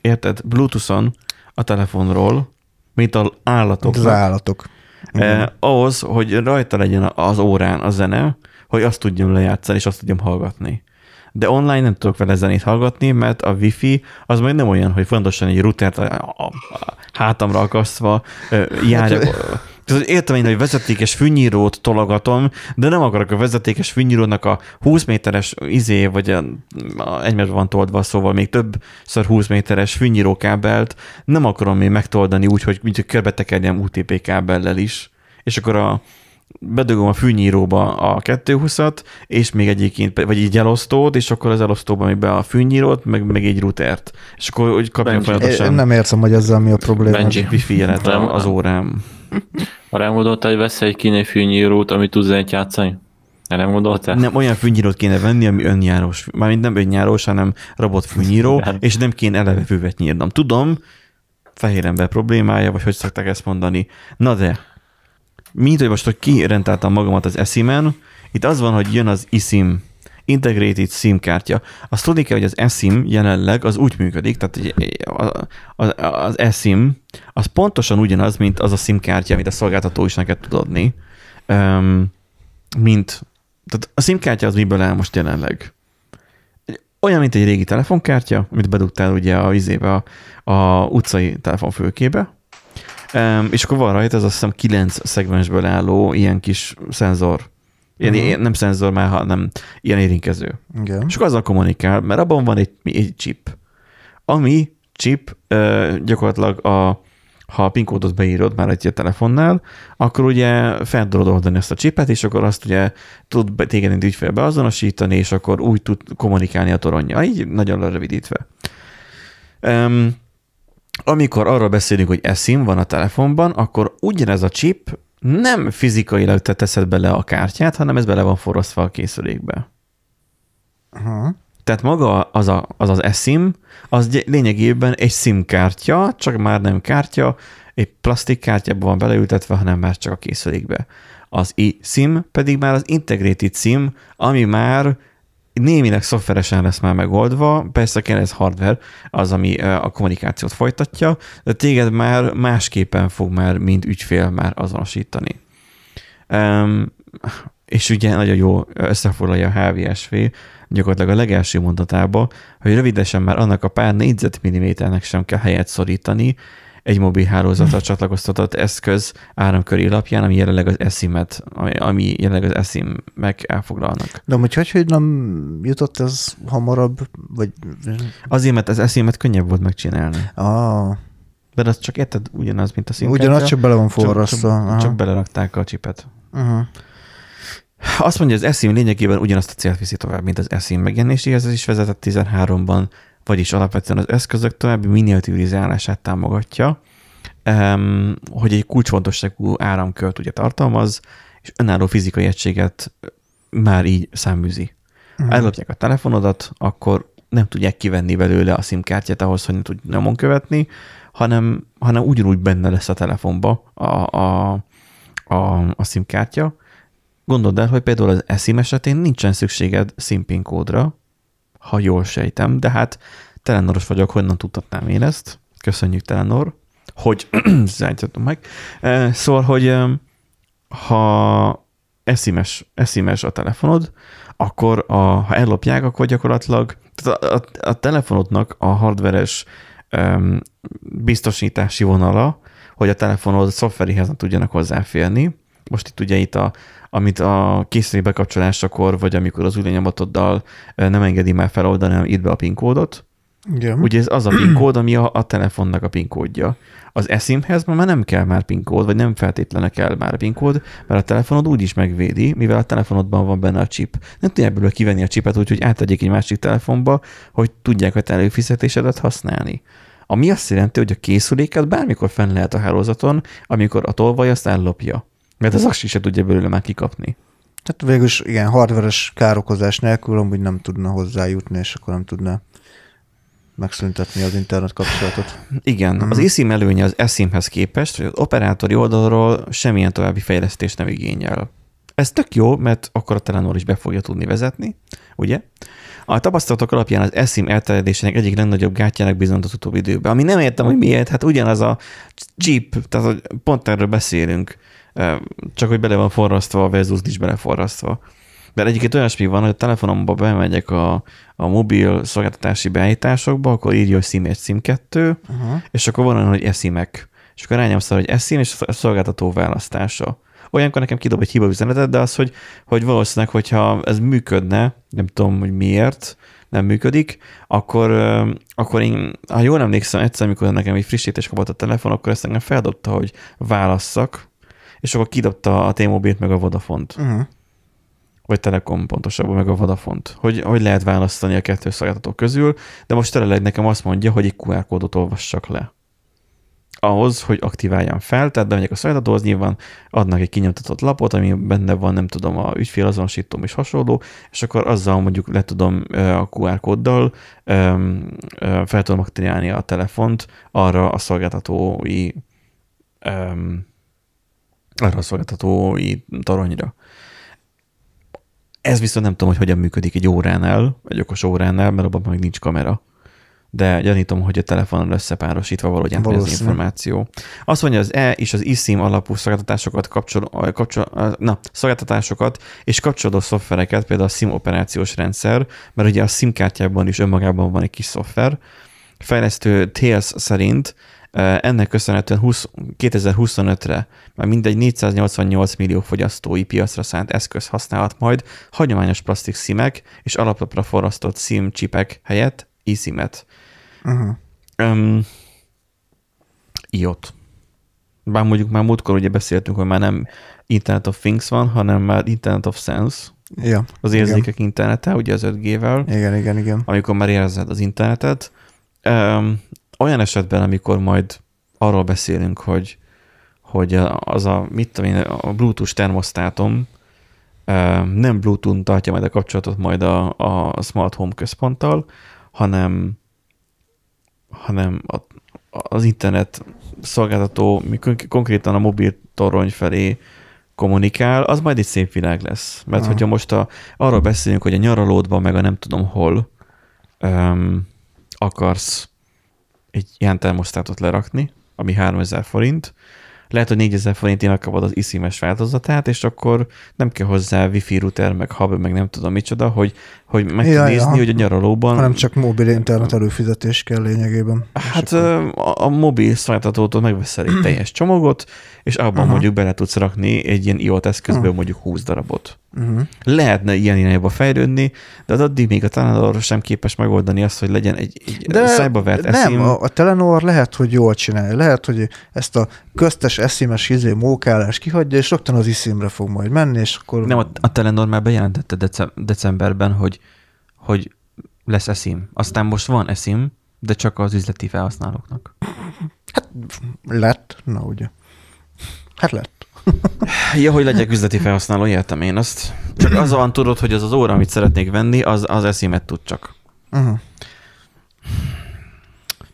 érted? Bluetooth-on a telefonról, mint az állatok. Az állatok. Eh, ahhoz, hogy rajta legyen az órán a zene, hogy azt tudjam lejátszani, és azt tudjam hallgatni. De online nem tudok vele zenét hallgatni, mert a wifi az majd nem olyan, hogy fontosan egy routert a, a, a hátamra akasztva járja. Hát, tehát értem én, hogy vezetékes fűnyírót tologatom, de nem akarok a vezetékes fűnyírónak a 20 méteres izé, vagy a, a egymásban van toldva, szóval még többször 20 méteres fűnyírókábelt nem akarom még megtoldani úgy, hogy mint hogy körbetekerjem UTP kábellel is. És akkor a, bedugom a fűnyíróba a 220-at, és még egyébként, vagy így elosztót, és akkor az elosztóba még be a fűnyírót, meg, meg egy routert. És akkor úgy kapja folyamatosan. Én nem értem, hogy ezzel mi a probléma. Benji. Wifi jelet az órám. Arra gondoltál, hogy vesz egy kínai fűnyírót, amit tudsz zenét játszani? Nem gondoltál? Nem, olyan fűnyírót kéne venni, ami önjárós. Mármint nem önjárós, hanem robot fűnyíró, és nem kéne eleve füvet nyírnom. Tudom, fehér ember problémája, vagy hogy szokták ezt mondani. Na de, mint hogy most, hogy kirentáltam magamat az eSIM-en, itt az van, hogy jön az eSIM, Integrated SIM kártya. Azt tudni kell, hogy az eSIM jelenleg az úgy működik, tehát az, az eSIM az pontosan ugyanaz, mint az a SIM kártya, amit a szolgáltató is neked tud adni, mint, tehát a SIM kártya az miből áll most jelenleg? Olyan, mint egy régi telefonkártya, amit bedugtál ugye a vizébe a, a utcai telefonfülkébe, Um, és akkor van rajta, ez azt hiszem kilenc szegmensből álló ilyen kis szenzor. Ilyen, uh-huh. ilyen nem szenzor már, hanem ilyen érintkező. Igen. És akkor azzal kommunikál, mert abban van egy, egy chip. Ami chip uh, gyakorlatilag a, ha a PIN kódot beírod már egy telefonnál, akkor ugye fel tudod oldani ezt a chipet, és akkor azt ugye tud téged egy ügyfélbe azonosítani, és akkor úgy tud kommunikálni a toronja. Így nagyon rövidítve. Um, amikor arról beszélünk, hogy eSIM van a telefonban, akkor ugyanez a chip nem fizikailag te teszed bele a kártyát, hanem ez bele van forrasztva a készülékbe. Uh-huh. Tehát maga az a, az, az eSIM, az lényegében egy SIM kártya, csak már nem kártya, egy plastik kártyában van beleültetve, hanem már csak a készülékbe. Az eSIM pedig már az Integrated SIM, ami már némileg szoftveresen lesz már megoldva, persze kell ez hardware, az, ami a kommunikációt folytatja, de téged már másképpen fog már, mint ügyfél már azonosítani. Um, és ugye nagyon jó összefoglalja a HVSV gyakorlatilag a legelső mondatába, hogy rövidesen már annak a pár négyzetmilliméternek sem kell helyet szorítani, egy mobil hálózatra csatlakoztatott eszköz áramköri lapján, ami jelenleg az eSIM-et, ami, ami jelenleg az eSIM meg elfoglalnak. De hogy, hogy, hogy nem jutott ez hamarabb? Vagy... Azért, mert az eSIM-et könnyebb volt megcsinálni. Ah. De az csak érted ugyanaz, mint a SIM Ugyanaz, csak bele van forrasztva. Csak, csak, csak belerakták a csipet. Uh-huh. Azt mondja, az eSIM lényegében ugyanazt a célt viszi tovább, mint az eSIM megjelenéséhez, ez is vezetett 13-ban vagyis alapvetően az eszközök további miniaturizálását támogatja, hogy egy kulcsfontosságú áramkört ugye tartalmaz, és önálló fizikai egységet már így száműzi. Uh-huh. Ellopják a telefonodat, akkor nem tudják kivenni belőle a SIM kártyát ahhoz, hogy ne tudj nyomon követni, hanem, hanem ugyanúgy benne lesz a telefonba a, a, a, a SIM kártya. Gondold el, hogy például az eSIM esetén nincsen szükséged SIM PIN kódra, ha jól sejtem, de hát Telenoros vagyok, honnan tudhatnám én ezt? Köszönjük, Telenor, hogy zártottam meg. Szóval, hogy ha eszimes, eszimes a telefonod, akkor a, ha ellopják, akkor gyakorlatilag tehát a, a, a telefonodnak a hardveres um, biztosítási vonala, hogy a telefonod szoftverihez nem tudjanak hozzáférni. Most itt ugye itt a, amit a készülék bekapcsolásakor, vagy amikor az új nem engedi már feloldani, hanem itt be a PIN kódot. Igen. Ugye ez az a PIN kód, ami a, a telefonnak a PIN kódja. Az eSIM-hez már nem kell már PIN kód, vagy nem feltétlenül kell már PIN kód, mert a telefonod úgy is megvédi, mivel a telefonodban van benne a chip. Nem tudják belőle kivenni a chipet úgy, hogy átadják egy másik telefonba, hogy tudják a te előfizetésedet használni. Ami azt jelenti, hogy a készüléket bármikor fenn lehet a hálózaton, amikor a tolvaj azt ellopja. Mert az is se tudja belőle már kikapni. Tehát végülis igen, hardveres károkozás nélkül amúgy nem tudna hozzájutni, és akkor nem tudna megszüntetni az internet kapcsolatot. Igen, uh-huh. az eSIM előnye az eSIM-hez képest, hogy az operátori oldalról semmilyen további fejlesztést nem igényel. Ez tök jó, mert akkor a Telenor is be fogja tudni vezetni, ugye? A tapasztalatok alapján az eSIM elterjedésének egyik legnagyobb gátjának bizonyított utóbbi időben, ami nem értem, hogy miért, hát ugyanaz a cheap, tehát pont erről beszélünk, csak hogy bele van forrasztva, a versus nincs beleforrasztva. Mert egyébként olyasmi van, hogy a telefonomba bemegyek a, a mobil szolgáltatási beállításokba, akkor írja, hogy SIM 1, SIM 2, uh-huh. és akkor van olyan, hogy eszimek. És akkor rányomsz hogy esim, és a szolgáltató választása. Olyankor nekem kidob egy hiba üzenetet, de az, hogy, hogy valószínűleg, hogyha ez működne, nem tudom, hogy miért, nem működik, akkor, akkor én, ha jól emlékszem, egyszer, amikor nekem egy frissítés kapott a telefon, akkor ezt engem feldobta, hogy válasszak, és akkor kidobta a T-Mobile-t meg a Vodafont. Uh-huh. Vagy Telekom pontosabban, meg a Vodafont. Hogy, hogy lehet választani a kettő szolgáltató közül, de most jelenleg nekem azt mondja, hogy egy QR kódot olvassak le ahhoz, hogy aktiváljam fel, tehát bemegyek a szolgáltatóhoz, nyilván adnak egy kinyomtatott lapot, ami benne van, nem tudom, a ügyfélazonosítóm és hasonló, és akkor azzal mondjuk le tudom a QR kóddal fel tudom aktiválni a telefont arra a szolgáltatói arra a szolgáltatói toronyra. Ez viszont nem tudom, hogy hogyan működik egy óránál, egy okos óránál, mert abban még nincs kamera de gyanítom, hogy a telefonon összepárosítva valahogy átmegy az információ. Azt mondja, az E és az eSIM alapú szolgáltatásokat, kapcsol, kapcsol, na, szolgáltatásokat és kapcsolódó szoftvereket, például a SIM operációs rendszer, mert ugye a SIM kártyában is önmagában van egy kis szoftver. Fejlesztő Tails szerint ennek köszönhetően 20, 2025-re már mindegy 488 millió fogyasztói piacra szánt eszköz használhat majd hagyományos plastik szimek és alaplapra forrasztott SIM csipek helyett eSIM-et. Uh-huh. Um, iot. Bár mondjuk már múltkor ugye beszéltünk, hogy már nem Internet of Things van, hanem már Internet of Sense. Ja, az érzékek igen. internete, ugye az 5G-vel. Igen, igen, igen. Amikor már érzed az internetet. Um, olyan esetben, amikor majd arról beszélünk, hogy, hogy az a, mit tudom én, a Bluetooth termosztátom nem Bluetooth tartja majd a kapcsolatot majd a, a Smart Home központtal, hanem hanem a, az internet szolgáltató konkrétan a mobil torony felé kommunikál, az majd egy szép világ lesz. Mert Aha. hogyha most a, arról beszélünk, hogy a nyaralódban, meg a nem tudom hol um, akarsz egy ilyen termosztátot lerakni, ami 3000 forint, lehet, hogy 4000 forintért megkapod az iszimes változatát, és akkor nem kell hozzá wifi router, meg hub, meg nem tudom micsoda, hogy, hogy meg ja, nézni, ja. hogy a nyaralóban... Hanem csak mobil internet előfizetés kell lényegében. Hát a, a mobil szolgáltatótól megveszel egy teljes csomagot, és abban Aha. mondjuk bele tudsz rakni egy ilyen IoT eszközből Aha. mondjuk 20 darabot. Uh-huh. Lehetne ilyen irányba fejlődni, de az addig még a Telenor sem képes megoldani azt, hogy legyen egy, egy de cybervert Nem, a, a Telenor lehet, hogy jól csinálja. Lehet, hogy ezt a köztes eszimes izé mókálás kihagyja, és rögtön az iszimre fog majd menni, és akkor... Nem, a, a Telenor már bejelentette dece- decemberben, hogy, hogy lesz eszim. Aztán most van eszim, de csak az üzleti felhasználóknak. Hát lett, na ugye. Hát lett. ja, hogy legyek üzleti felhasználó, értem én azt. Csak az van tudod, hogy az az óra, amit szeretnék venni, az, az eszimet tud csak. Uh-huh.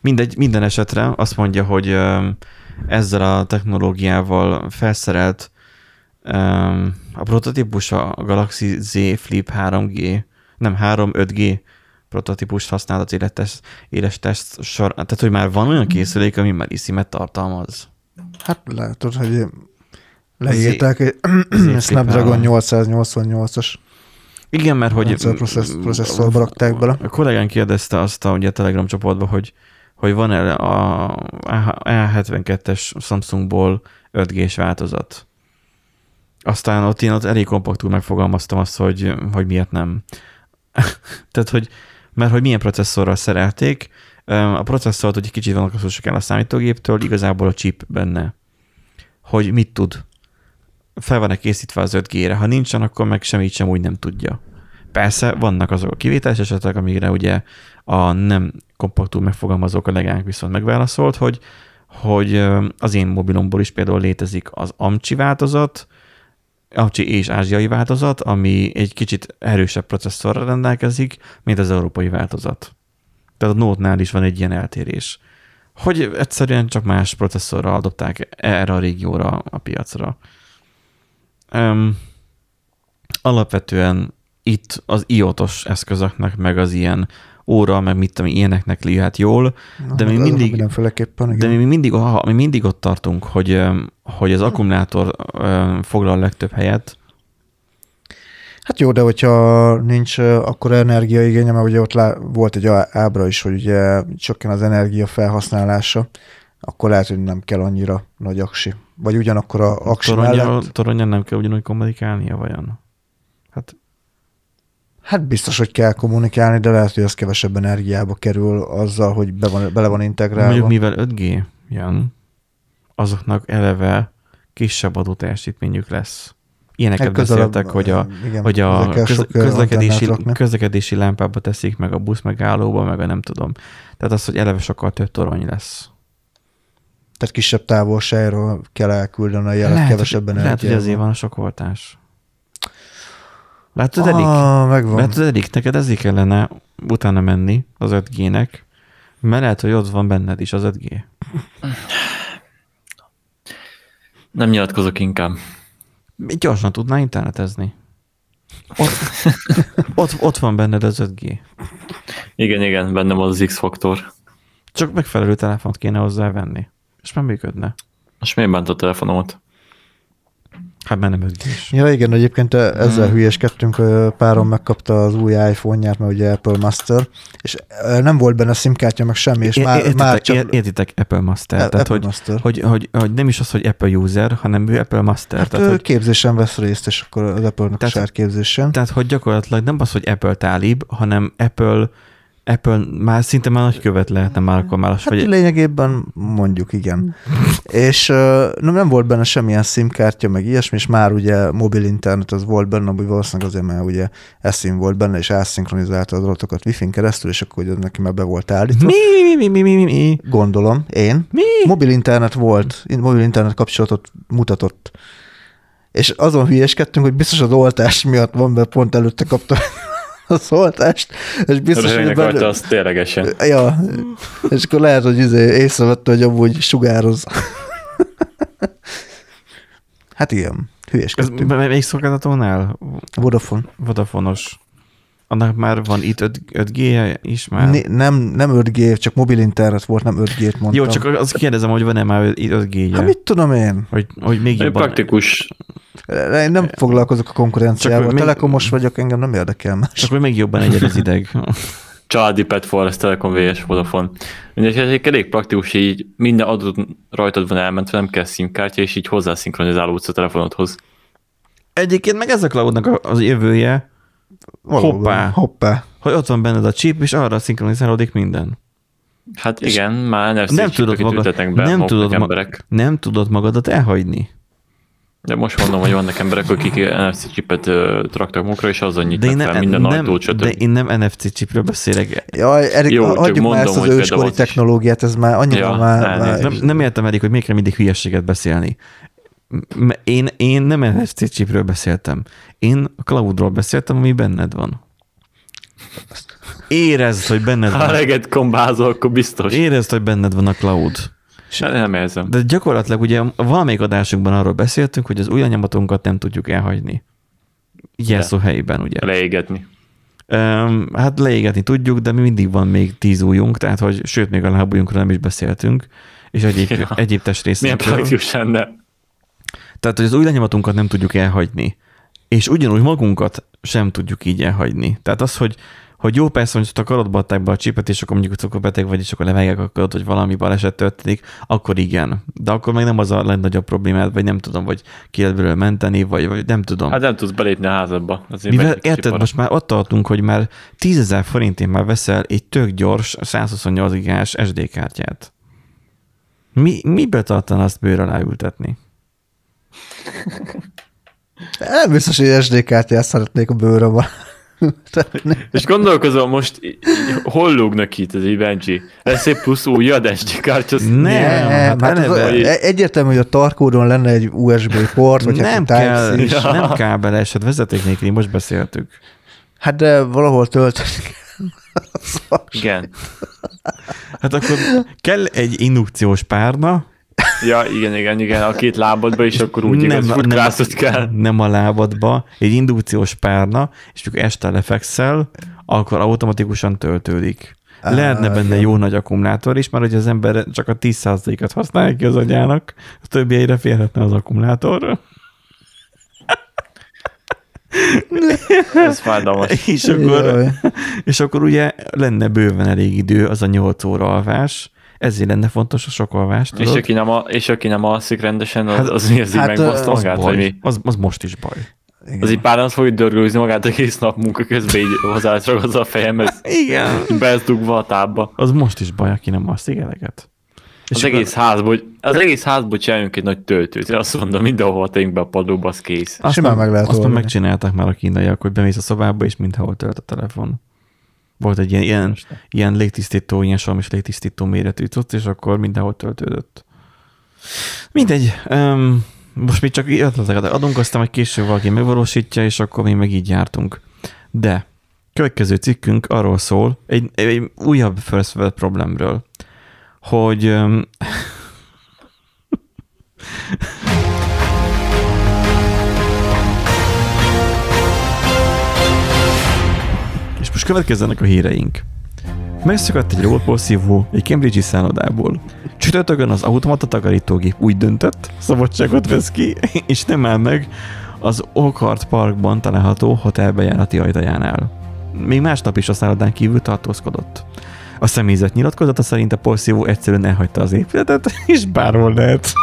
Mindegy, minden esetre azt mondja, hogy ezzel a technológiával felszerelt a prototípus a Galaxy Z Flip 3G, nem 3-5G prototípust használ az éles, éles test sor. Tehát, hogy már van olyan készülék, ami már iszimet tartalmaz. Hát látod, hogy leírták egy Snapdragon 888-as igen, mert hogy processzorba rakták bele. A kollégán kérdezte azt a, ugye a Telegram csoportban, hogy, hogy van -e a A72-es Samsungból 5G-s változat. Aztán ott én ott elég kompaktul megfogalmaztam azt, hogy, hogy miért nem. Tehát, hogy mert hogy milyen processzorral szerelték, a processzort, hogy kicsit vannak el a számítógéptől, igazából a chip benne. Hogy mit tud. Fel van-e készítve az 5G-re. Ha nincsen, akkor meg semmit sem úgy nem tudja. Persze vannak azok a kivételes esetek, amire ugye a nem kompaktul megfogalmazó kollégánk viszont megválaszolt, hogy, hogy az én mobilomból is például létezik az AMCSI változat, AMCSI és ázsiai változat, ami egy kicsit erősebb processzorra rendelkezik, mint az európai változat. Tehát a Note-nál is van egy ilyen eltérés. Hogy egyszerűen csak más processzorral adopták erre a régióra a piacra. Um, alapvetően itt az iotos eszközöknek, meg az ilyen óra, meg mit tudom, ilyeneknek jöhet jól, Na, de, mi mindig, igen. de mi mindig, mi mindig ott tartunk, hogy, hogy az akkumulátor foglal a legtöbb helyet, Hát jó, de hogyha nincs akkor energiaigénye, mert ugye ott lá, volt egy ábra is, hogy ugye csökken az energia felhasználása, akkor lehet, hogy nem kell annyira nagy aksi. Vagy ugyanakkor a aksi Toronja, mellett... Toronyan nem kell ugyanúgy kommunikálnia, vajon? Hát Hát biztos, hogy kell kommunikálni, de lehet, hogy az kevesebb energiába kerül azzal, hogy be van, bele van integrálva. Mondjuk mivel 5G jön, azoknak eleve kisebb adóteljesítményük lesz. Ilyeneket hát beszéltek, hogy a, igen, hogy a köz, közlekedési, közlekedési lámpába teszik, meg a busz megállóba, meg a nem tudom. Tehát az, hogy eleve sokkal több torony lesz. Tehát kisebb távolságról kell elküldeni a jelet lehet, kevesebb energiával. Lehet, hogy azért van a sok oltás. Látod, Erik? Ah, megvan. Látod, Erik, neked ezért kellene utána menni az 5G-nek, mert lehet, hogy ott van benned is az 5G. Nem nyilatkozok inkább. Gyorsan tudná internetezni. Ott, ott, ott van benned az 5G. Igen, igen, bennem az X-faktor. Csak megfelelő telefont kéne hozzá venni, és már működne. Most miért bánt a telefonomat? Hát már nem ötgés. Ja igen, egyébként ezzel hmm. hülyeskedtünk, párom megkapta az új iPhone-ját, mert ugye Apple Master, és nem volt benne SIM-kártya, meg semmi, és é, már, értitek, már csak... Értitek Apple Master, e- tehát Apple hogy, Master. Hogy, hogy, hogy, nem is az, hogy Apple user, hanem ő Apple Master. Hát tehát, hogy, képzésen vesz részt, és akkor az Apple-nek tehát, képzésen. Tehát, hogy gyakorlatilag nem az, hogy Apple tálib, hanem Apple Apple már szinte már nagy követ lehetne már akkor már. Hát vagy... lényegében mondjuk igen. és uh, nem volt benne semmilyen SIM-kártya, meg ilyesmi, és már ugye mobil internet az volt benne, ami valószínűleg azért, mert ugye eSIM volt benne, és elszinkronizálta az adatokat Wi-Fi-n keresztül, és akkor ugye neki már be volt állítva. Mi, mi, mi, mi, mi, mi? Gondolom, én. Mi? Mobil internet volt, mobil internet kapcsolatot mutatott. És azon hülyeskedtünk, hogy biztos az oltás miatt van, mert pont előtte kaptam a szoltást, és biztos, hogy benne... az ténylegesen. Ja, és akkor lehet, hogy izé észrevette, hogy amúgy sugároz. hát igen, hülyeskedtünk. Ez melyik szolgáltatónál? Vodafone. Vodafonos. Annak már van itt 5, 5G-je is már? Né, nem, nem 5G, csak mobil internet volt, nem 5G-t mondtam. Jó, csak azt kérdezem, hogy van-e már 5G-je? Hát mit tudom én? Hogy, hogy még jobban... Praktikus. Én nem foglalkozok a konkurenciával, még... telekomos vagyok, engem nem érdekel más. Csak hogy még jobban egyed az ideg. Családi Pet Forest Telekom VS Vodafone. Mindegy, elég praktikus, így minden adott rajtad van elmentve, nem kell szimkártya, és így hozzá szinkronizálódsz a telefonodhoz. Egyébként meg ez a cloudnak az jövője, Valóban. Hoppá. Hoppá. Hogy ott van benned a chip, és arra szinkronizálódik minden. Hát igen, és már NFC nem tudod magad, be, nem tudod, emberek. Ma, nem tudod magadat elhagyni. De most mondom, hogy vannak emberek, akik NFC chipet traktak munkra, és azon nyitnak de fel minden nem, ajtót, stb. De én nem NFC chipről beszélek. Jaj, Erik, Jó, mondom, már ezt az őskori technológiát, ez már annyira ja, már... már... Nem, nem értem, Erik, hogy miért kell mindig hülyességet beszélni. Én, én nem NFC chipről beszéltem. Én a cloudról beszéltem, ami benned van. Érezd, hogy benned van. Ha eleget kombázol, akkor biztos. Érezd, hogy benned van a cloud. Se nem érzem. De gyakorlatilag ugye valamelyik adásunkban arról beszéltünk, hogy az új anyamatunkat nem tudjuk elhagyni. Jelszó helyében, ugye. Leégetni. Um, hát leégetni tudjuk, de mi mindig van még tíz újunk, tehát hogy sőt, még a lábújunkról nem is beszéltünk, és egyéb, ja. egyéb testrészekről. Milyen praktikus lenne. Tehát, hogy az új lenyomatunkat nem tudjuk elhagyni, és ugyanúgy magunkat sem tudjuk így elhagyni. Tehát az, hogy, hogy jó persze, hogy a karodba adták be a csipet, és akkor mondjuk akkor beteg vagy, és akkor levágják akkor, hogy valami baleset történik, akkor igen. De akkor meg nem az a legnagyobb problémád, vagy nem tudom, hogy ki lehet belőle menteni, vagy, vagy nem tudom. Hát nem tudsz belépni a házadba. Azért Mivel érted, most már ott tartunk, hogy már 10 ezer forintért már veszel egy tök gyors 128 gigás SD kártyát. Mi, mibe tartan azt bőr alá ültetni? Nem biztos, hogy SD kártyát szeretnék a bőröm. És gondolkozom most, hol lógnak itt az Evenji? Lesz egy plusz új SD kártya? Nem, nem hát, hát az, egyértelmű, hogy a tarkódon lenne egy USB port, vagy nem hát kell, ja. nem kábeles, hát vezeték nélkül, most beszéltük. Hát de valahol tölteni Igen. Hát akkor kell egy indukciós párna, Ja, igen, igen, igen, a két lábadba, és akkor úgy nem, igaz, nem, kell. Nem a lábadba, egy indukciós párna, és csak este lefekszel, akkor automatikusan töltődik. Lehetne benne jó nagy akkumulátor is, mert hogy az ember csak a 10%-at használja ki az agyának, a többiére férhetne az akkumulátor. Ez fájdalmas. És akkor, és akkor ugye lenne bőven elég idő az a 8 óra alvás, ezért lenne fontos a sok alvás. És aki, nem a, és aki nem alszik rendesen, az, hát, az mi az így hát, megboszta az magát, baj. vagy mi? Az, az most is baj. Igen. Az így pár az fogja dörgőzni magát egész nap munka közben, így hozzácsragozza a fejemhez. Igen. Bezdugva a tábba. Az most is baj, aki nem alszik eleget. És az egész, házból, az egész házból csináljunk egy nagy töltőt. Én azt mondom, mindenhol tegyünk be a padlóba, az kész. Azt Simán meg lehet Azt megcsinálták már a kínaiak, hogy bemész a szobába, és mindenhol tölt a telefon. Volt egy ilyen, ilyen, ilyen légtisztító, ilyen salmis légtisztító méretű cucc, és akkor mindenhol töltődött. Mindegy. Um, most még csak ötleteket adunk, aztán hogy később valaki megvalósítja, és akkor mi meg így jártunk. De következő cikkünk arról szól, egy, egy újabb first world problemről, hogy És most következzenek a híreink. Megszakadt egy robotporszívó egy Cambridge-i szállodából. Csütörtökön az automata takarítógép úgy döntött, szabadságot vesz ki, és nem áll meg az Oakart Parkban található hotelbejárati ajtajánál. Még másnap is a szállodán kívül tartózkodott. A személyzet nyilatkozata szerint a porszívó egyszerűen elhagyta az épületet, és bárhol lehet.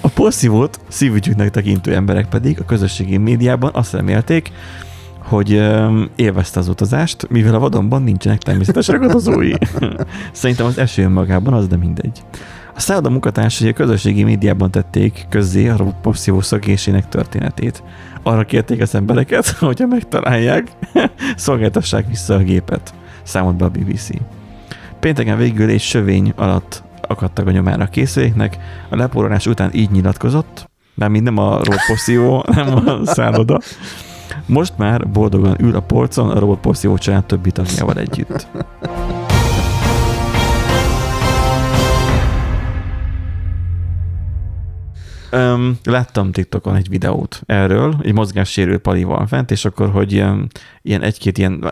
A porszívót szívügyüknek tekintő emberek pedig a közösségi médiában azt remélték, hogy élvezte az utazást, mivel a vadonban nincsenek természetes ragadozói. Szerintem az eső önmagában az, de mindegy. A szálloda munkatársai a közösségi médiában tették közzé a robotporszívó szökésének történetét. Arra kérték az embereket, hogyha megtalálják, szolgáltassák vissza a gépet, számolt be a BBC. Pénteken végül egy sövény alatt akadtak a nyomára a készüléknek, a leporolás után így nyilatkozott, mind nem a robotporszívó, nem a szálloda. Most már boldogan ül a polcon a robotporszívó család többi tagjával együtt. Um, láttam TikTokon egy videót erről, egy mozgássérült pali van fent, és akkor, hogy ilyen, ilyen egy-két ilyen,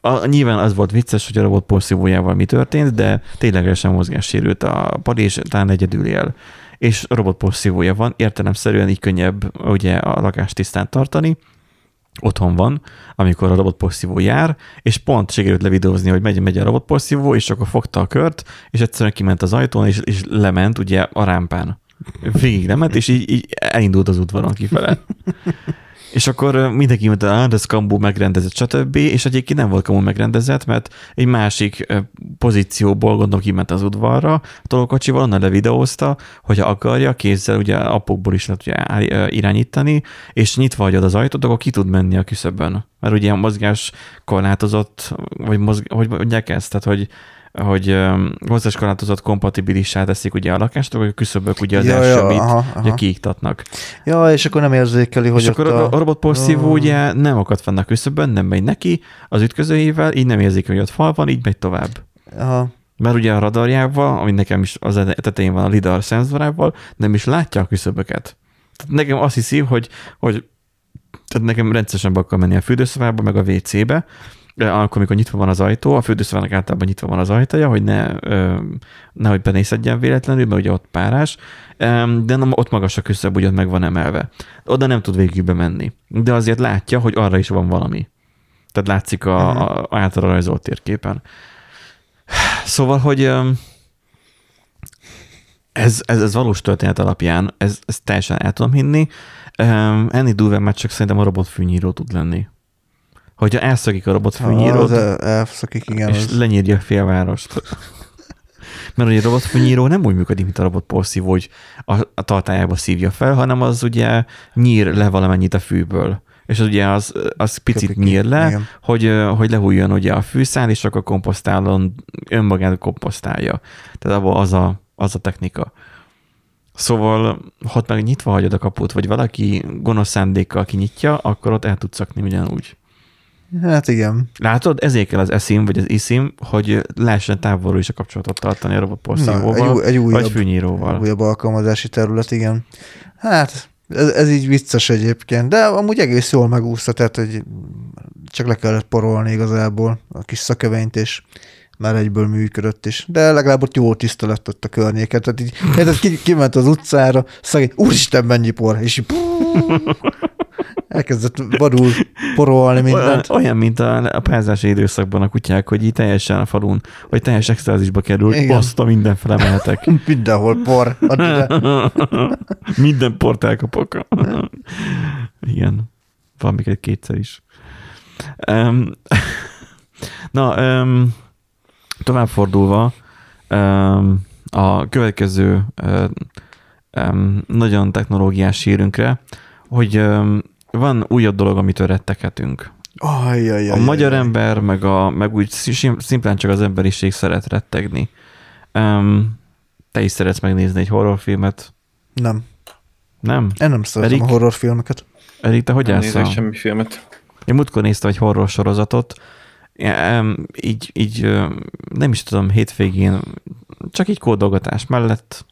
a, nyilván az volt vicces, hogy a robot porszívójával mi történt, de ténylegesen mozgássérült a pali, és talán egyedül él. És robot porszívója van, értelemszerűen így könnyebb ugye a lakást tisztán tartani, otthon van, amikor a robotporszívó jár, és pont sikerült levideózni, hogy megy, megy a robotporszívó, és akkor fogta a kört, és egyszerűen kiment az ajtón, és, és lement ugye a rámpán végig nem ment, és így, így elindult az udvaron kifele. És akkor mindenki mondta, hogy ez kambú megrendezett, stb. És egyébként nem volt kambú megrendezett, mert egy másik pozícióból gondolom kiment az udvarra, a tolókocsival onnan levideózta, hogyha akarja, kézzel ugye apokból is lehet ugye, irányítani, és nyitva hagyod az ajtót, akkor ki tud menni a küszöbön. Mert ugye a mozgás korlátozott, vagy mozg, hogy mondják ezt, tehát hogy hogy korlátozott kompatibilissá teszik ugye a lakást, hogy a küszöbök ugye az ja, első ja, aha, aha. kiiktatnak. Ja, és akkor nem érzékeli, hogy És akkor a, a robotporszívó oh. ugye nem akad fenn a küszöbön, nem megy neki az ütközőjével, így nem érzik, hogy ott fal van, így megy tovább. Aha. Mert ugye a radarjával, ami nekem is az tetején van a lidar szenzorával, nem is látja a küszöböket. Tehát nekem azt hiszi, hogy, hogy tehát nekem rendszeresen be akar menni a fürdőszobába, meg a WC-be, akkor, amikor nyitva van az ajtó, a fürdőszobának általában nyitva van az ajtaja, hogy ne, nehogy benézedjen véletlenül, mert ugye ott párás, de nem, ott magas a küszöb, ugye ott meg van emelve. Oda nem tud végig bemenni, de azért látja, hogy arra is van valami. Tehát látszik a, uh-huh. a, a által rajzolt térképen. Szóval, hogy ez, ez, ez valós történet alapján, ez, ez teljesen el tudom hinni. Enni durván már csak szerintem a robotfűnyíró tud lenni hogyha elszakik a robotfűnyírót, ah, elszakik, igen, és az... lenyírja a félvárost. Mert ugye a robotfűnyíró nem úgy működik, mint a robotporszívó, hogy a, a tartályába szívja fel, hanem az ugye nyír le valamennyit a fűből. És az ugye az, az picit Köpik, nyír le, igen. hogy, hogy lehújjon ugye a fűszál, és akkor komposztálon önmagát komposztálja. Tehát abban az a, az a technika. Szóval, ha meg nyitva hagyod a kaput, vagy valaki gonosz szándékkal kinyitja, akkor ott el tudsz szakni ugyanúgy. Hát igen. Látod, ezért kell az eszim, vagy az iszim, hogy lehessen távolról is a kapcsolatot tartani a robotporszívóval, egy, egy újabb, vagy fűnyíróval. Újabb alkalmazási terület, igen. Hát, Ez, ez így vicces egyébként, de amúgy egész jól megúszta, tehát hogy csak le kellett porolni igazából a kis szakövenyt, és már egyből működött is. De legalább ott jó tiszta lett ott a környéket. Tehát így, tehát ki, kiment az utcára, szegény, úristen, mennyi por, és így, elkezdett vadul porolni mindent. Olyan, mint a, a pázási időszakban a kutyák, hogy így teljesen a falun, vagy teljes extázisba kerül, azt a mindenfele mehetek. Mindenhol por. Minden port elkapok. Igen. Van még egy kétszer is. Um, na, um, tovább fordulva, um, a következő um, nagyon technológiás hírünkre, hogy um, van újabb dolog, amitől retteghetünk. Ajjajjaj. A magyar ember, meg, a, meg úgy szimplán csak az emberiség szeret rettegni. Um, te is szeretsz megnézni egy horrorfilmet? Nem. Nem? Én nem szeretem Erik, a horrorfilmeket. Erik, te hogy nem állsz? semmi filmet. Én múltkor néztem egy horror sorozatot, így, így nem is tudom, hétvégén csak így kódolgatás mellett,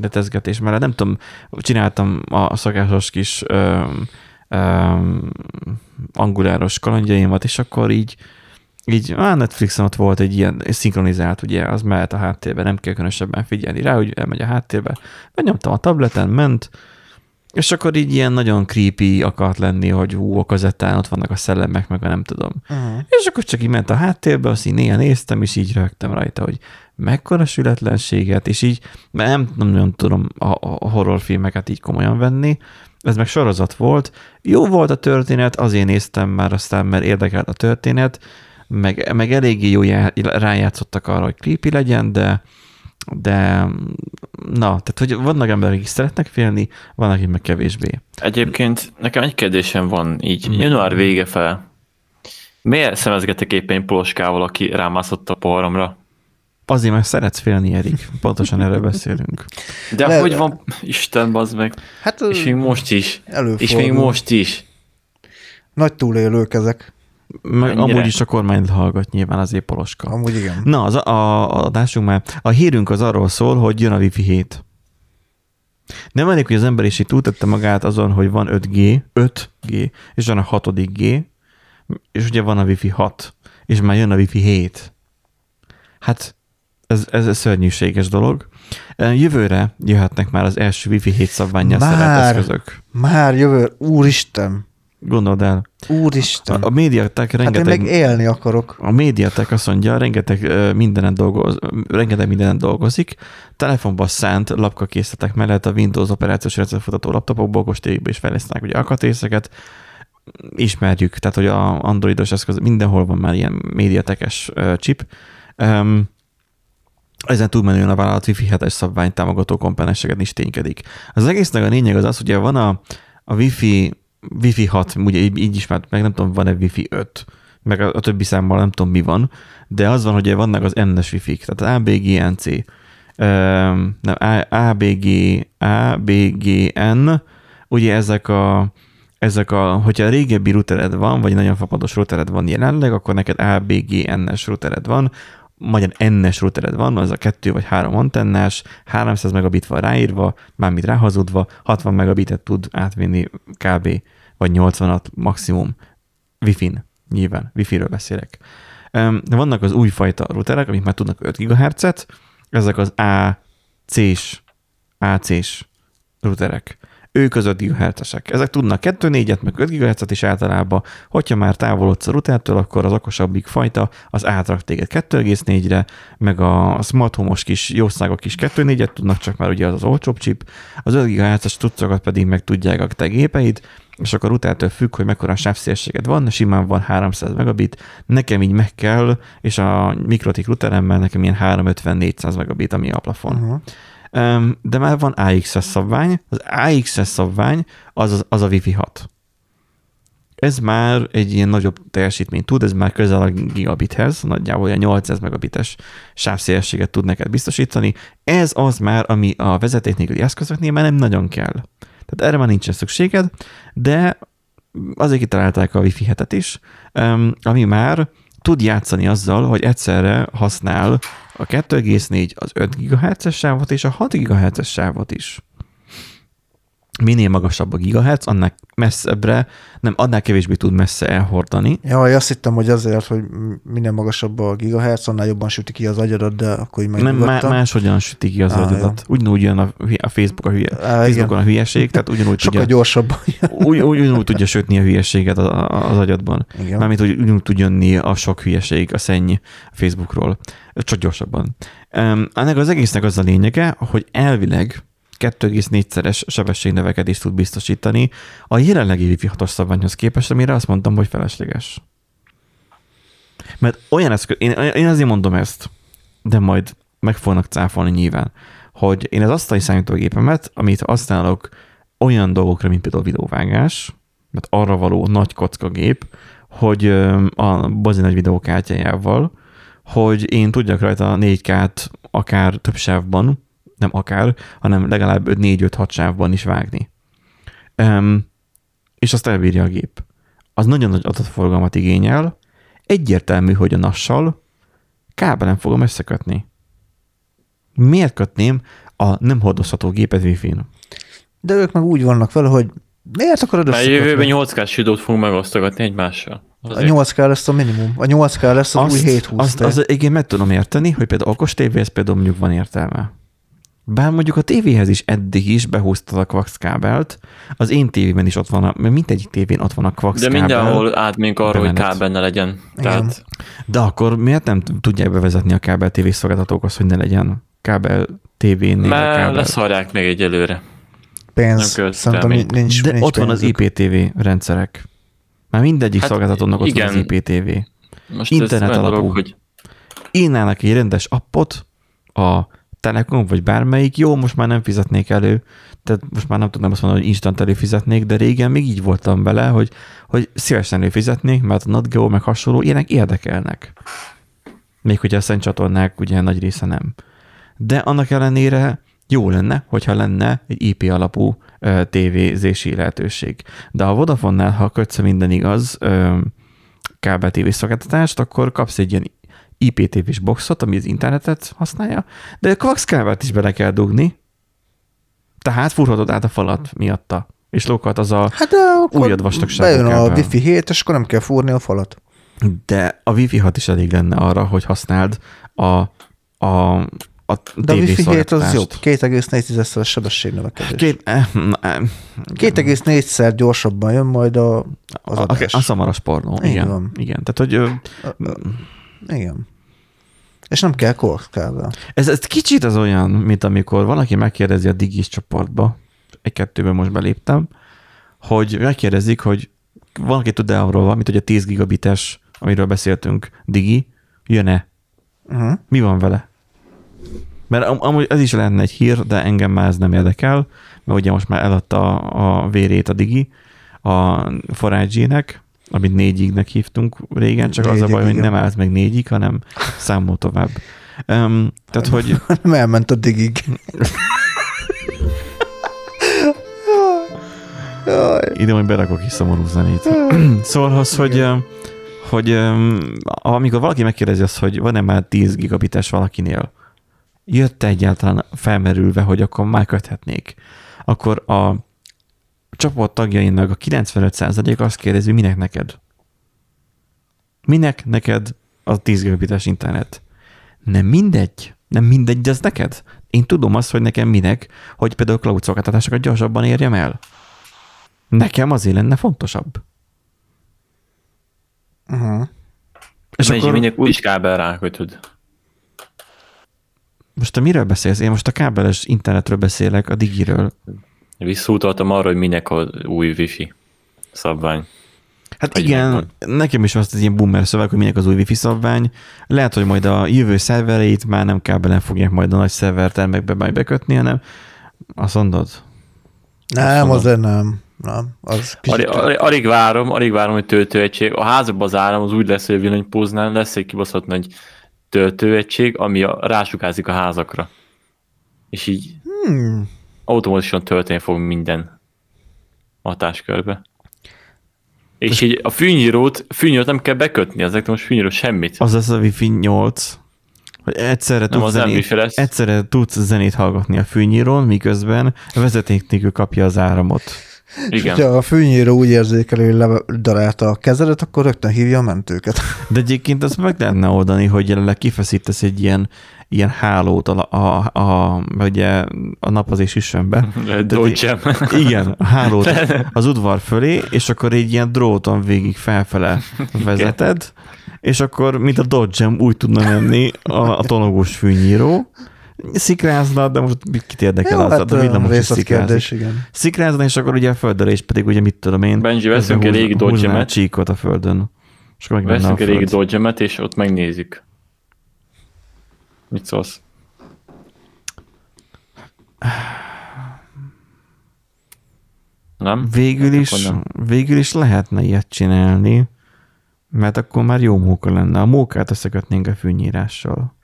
letezgetés mellett, nem tudom, csináltam a szakásos kis um, anguláros kalandjaimat, és akkor így, így á, Netflixen ott volt egy ilyen szinkronizált, ugye, az mehet a háttérben, nem kell különösebben figyelni rá, hogy elmegy a háttérbe. Megnyomtam a tableten, ment, és akkor így ilyen nagyon creepy akart lenni, hogy hú, a kazettán ott vannak a szellemek, meg a nem tudom. Uh-huh. És akkor csak így ment a háttérbe, azt így néha néztem, és így rögtem rajta, hogy mekkora sületlenséget, és így nem, nem nagyon tudom a, a horrorfilmeket így komolyan venni, ez meg sorozat volt. Jó volt a történet, azért néztem már aztán, mert érdekelt a történet, meg, meg eléggé jó rájátszottak arra, hogy creepy legyen, de, de na, tehát hogy vannak emberek, akik szeretnek félni, vannak, akik meg kevésbé. Egyébként nekem egy kérdésem van így, mm. január vége fel. Miért szemezgetek éppen poloskával, aki rámászott a poharamra? Azért, mert szeretsz félni, Erik. Pontosan erről beszélünk. De Le, hogy van, Isten, bazd meg. Hát, és még most is. Előfordul. És még most is. Nagy túlélők ezek. Meg amúgy is a kormány hallgat nyilván azért poloska. Amúgy igen. Na, az a, a adásunk már. A hírünk az arról szól, hogy jön a Wi-Fi 7. Nem elég, hogy az ember is így túltette magát azon, hogy van 5G, 5G, és van a 6G, és ugye van a Wi-Fi 6, és már jön a Wi-Fi 7. Hát ez, ez szörnyűséges dolog. Jövőre jöhetnek már az első Wi-Fi 7 szabványjal szerelt eszközök. Már jövő, úristen! Gondold el. Úristen. A, a médiatek rengeteg... Hát én meg élni akarok. A médiatek azt mondja, rengeteg mindenen, dolgoz, rengeteg mindenen dolgozik. Telefonban szánt lapkakészletek mellett a Windows operációs rendszer futató laptopokból, okos is fejlesztenek ugye alkatrészeket. Ismerjük, tehát hogy a androidos eszköz, mindenhol van már ilyen médiatekes chip. Um, ezen túlmenően a vállalat Wi-Fi 7-es szabvány támogató komponenseket is ténykedik. Az egésznek a lényeg az az, hogy van a, a Wi-Fi, Wi-Fi 6, ugye így, így ismert, meg nem tudom, van-e Wi-Fi 5, meg a, a többi számmal nem tudom mi van, de az van, hogy vannak az NS Wi-Fi, tehát ABGNC, nem, ABG, ABGN, ugye ezek a, ezek a, hogyha régebbi routered van, vagy nagyon fapados routered van jelenleg, akkor neked ABGN-es routered van, magyar NS routered van, az a kettő vagy három antennás, 300 megabit van ráírva, mármint ráhazudva, 60 megabitet tud átvinni kb. vagy 80-at maximum Wi-Fi-n, nyilván, Wi-Fi-ről beszélek. De vannak az újfajta routerek, amik már tudnak 5 GHz-et, ezek az AC-s, AC-s routerek ők az 5 GHz-esek. Ezek tudnak 2 4 meg 5 GHz-et is általában, hogyha már távolodsz a routertől, akkor az okosabbik fajta az átrak téged 2,4-re, meg a smart home-os kis jószágok is 2,4-et tudnak, csak már ugye az az olcsóbb chip, az 5 GHz-es tudszokat pedig meg tudják a te gépeid, és akkor routertől függ, hogy mekkora sávszélességed van, simán van 300 megabit, nekem így meg kell, és a mikrotik routeremmel nekem ilyen 350-400 megabit, ami a plafon. Uh-huh de már van AXS szabvány, az AXS szabvány az, az, az a Wi-Fi 6. Ez már egy ilyen nagyobb teljesítményt tud, ez már közel a gigabithez, nagyjából olyan 800 megabites sávszélességet tud neked biztosítani. Ez az már, ami a vezeték nélküli eszközöknél már nem nagyon kell. Tehát erre már nincsen szükséged, de azért kitalálták a Wi-Fi 7-et is, ami már tud játszani azzal, hogy egyszerre használ a 2,4 az 5 GHz-es sávot és a 6 GHz-es sávot is. Minél magasabb a gigahertz, annál messzebbre, nem, annál kevésbé tud messze elhordani. Ja, azt hittem, hogy azért, hogy minél magasabb a gigahertz, annál jobban süti ki az agyadat, de akkor így Nem, má, máshogyan süti ki az ah, agyadat. Ja. Ugyanúgy jön a, a Facebook a hülye, ah, Facebookon a hülyeség, tehát ugyanúgy Sokkal tudja, gyorsabban. Úgy, ugyanúgy tudja sütni a hülyeséget az agyadban. Igen. Mármint, hogy ugyanúgy tud jönni a sok hülyeség, a szenny a Facebookról. Csak gyorsabban. Um, ennek az egésznek az a lényege, hogy elvileg 2,4-szeres sebességnövekedést tud biztosítani a jelenlegi Wi-Fi 6 szabványhoz képest, amire azt mondtam, hogy felesleges. Mert olyan eszköz, én, én azért mondom ezt, de majd meg fognak cáfolni nyilván, hogy én az asztali számítógépemet, amit használok olyan dolgokra, mint például videóvágás, mert arra való nagy kocka gép, hogy a bazi nagy videókártyájával, hogy én tudjak rajta 4K-t akár több sávban, nem akár, hanem legalább 4-5-6 sávban is vágni. Um, és azt elbírja a gép. Az nagyon nagy adatforgalmat igényel, egyértelmű, hogy a nassal kábelen fogom összekötni. Miért kötném a nem hordozható gépet wi De ők meg úgy vannak vele, hogy miért akarod összekötni? Mert jövőben 8K südót fogunk megosztogatni egymással. Azért. A 8K lesz a minimum. A 8K lesz az azt, új 720. Azt, az, igen, meg tudom érteni, hogy például okos tévéhez például mondjuk van értelme. Bár mondjuk a tévéhez is eddig is behúztad a Quax kábelt, az én tévében is ott van, a, mert mindegyik tévén ott van a Quax De. De mindenhol átmink arra, hogy kábel ne legyen. Tehát... De akkor miért nem tudják bevezetni a kábel TV szolgáltatókhoz, hogy ne legyen kábel tévénél Mert kábel? leszarják még egyelőre. Pénz, szerintem nincs, De nincs ott van az IPTV rendszerek. Már mindegyik hát szolgáltatónak ott igen. van az IPTV. Most Internet alapú. Dolog, hogy... Én egy rendes appot a Telekom, vagy bármelyik, jó, most már nem fizetnék elő, tehát most már nem tudnám azt mondani, hogy instant előfizetnék, de régen még így voltam vele, hogy, hogy szívesen előfizetnék, mert a NatGeo meg hasonló ilyenek érdekelnek. Még hogyha a szent csatornák ugye nagy része nem. De annak ellenére jó lenne, hogyha lenne egy IP alapú ö, tévézési lehetőség. De a Vodafone-nál, ha kötsz minden igaz, ö, kábel szolgáltatást, akkor kapsz egy ilyen IPTV-s boxot, ami az internetet használja, de a coax kábelt is bele kell dugni, tehát furhatod át a falat miatta, és lókat az a hát újabb vastagságú Bejön a Wi-Fi 7, és akkor nem kell fúrni a falat. De a Wi-Fi 6 is elég lenne arra, hogy használd a, a, a De a Wi-Fi 7 az jobb, 2,4-szeres sebességnövekedés. Két, eh, eh, 2,4-szer gyorsabban jön majd a, az adás. A, a szamaras pornó, igen. Van. Igen, tehát hogy... Ö, igen. És nem kell korkával. Ez, ez kicsit az olyan, mint amikor valaki megkérdezi a digis csoportba, egy-kettőben most beléptem, hogy megkérdezik, hogy valaki tud-e arról valamit, hogy a 10 gigabites, amiről beszéltünk, digi, jön-e? Uh-huh. Mi van vele? Mert am- amúgy ez is lenne egy hír, de engem már ez nem érdekel, mert ugye most már eladta a, a vérét a digi a forage amit négyignek hívtunk régen, csak négyig, az a baj, hogy nem állt meg négyig, hanem számol tovább. Um, tehát, hogy... Nem elment a digig. Ide majd berakok is szomorú zenét. szóval az, hogy, hogy amikor valaki megkérdezi azt, hogy van-e már 10 gigabites valakinél, jött egyáltalán felmerülve, hogy akkor már köthetnék, akkor a csoport tagjainak a 95% azt kérdezi, minek neked? Minek neked a 10 gigabites internet? Nem mindegy. Nem mindegy, de ez neked. Én tudom azt, hogy nekem minek, hogy például cloud szolgáltatásokat gyorsabban érjem el. Nekem azért lenne fontosabb. Uh-huh. És Mennyi akkor... minek új kábel rákötöd. Most te miről beszélsz? Én most a kábeles internetről beszélek, a digiről. Visszautaltam arra, hogy minek a új wifi szabvány. Hát hogy igen, van. nekem is azt az ilyen boomer szöveg, hogy minek az új wifi szabvány. Lehet, hogy majd a jövő szervereit már nem kábelen fogják majd a nagy szervertermekbe majd bekötni, hanem azt mondod? Nem, azt azért nem. Nem, az alig, alig, alig, várom, alig várom, hogy töltőegység. A házakban az állam az úgy lesz, hogy a villanypóznál lesz egy kibaszott nagy töltőegység, ami a, rásukázik a házakra. És így hmm automatikusan tölteni fog minden hatáskörbe. És így a fűnyírót, fűnyírót nem kell bekötni, ezek most fűnyíró semmit. Az az a Wi-Fi 8. hogy egyszerre tudsz, zenét, egyszerre tudsz zenét hallgatni a fűnyírón, miközben vezeték nélkül kapja az áramot. Igen. És ha a fűnyíró úgy érzékeli, hogy ledarálta a kezedet, akkor rögtön hívja a mentőket. De egyébként azt meg lehetne oldani, hogy jelenleg kifeszítesz egy ilyen, ilyen hálót a, a, a, ugye a napozés üssönbe. Igen, a hálót az udvar fölé, és akkor egy ilyen dróton végig felfele vezeted, és akkor, mint a dodge úgy tudna menni a, a tonogós fűnyíró, szikrázna, de most kit érdekel Jó, az, hát, a villamos is kérdés, igen. Szikrázna, és akkor ugye a földölés pedig ugye mit tudom én. Benji, veszünk egy régi dodge csíkot a földön. És akkor veszünk egy régi dodge és ott megnézik. Mit szólsz? Nem? Végül is, nem. végül is lehetne ilyet csinálni, mert akkor már jó móka lenne. A mókát összekötnénk a fűnyírással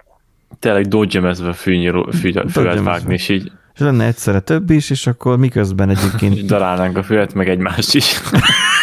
tényleg dodgemezve fűnyíró, fület vágni, és így és lenne egyszerre több is, és akkor miközben egyébként... Darálnánk a fület, meg egymást is.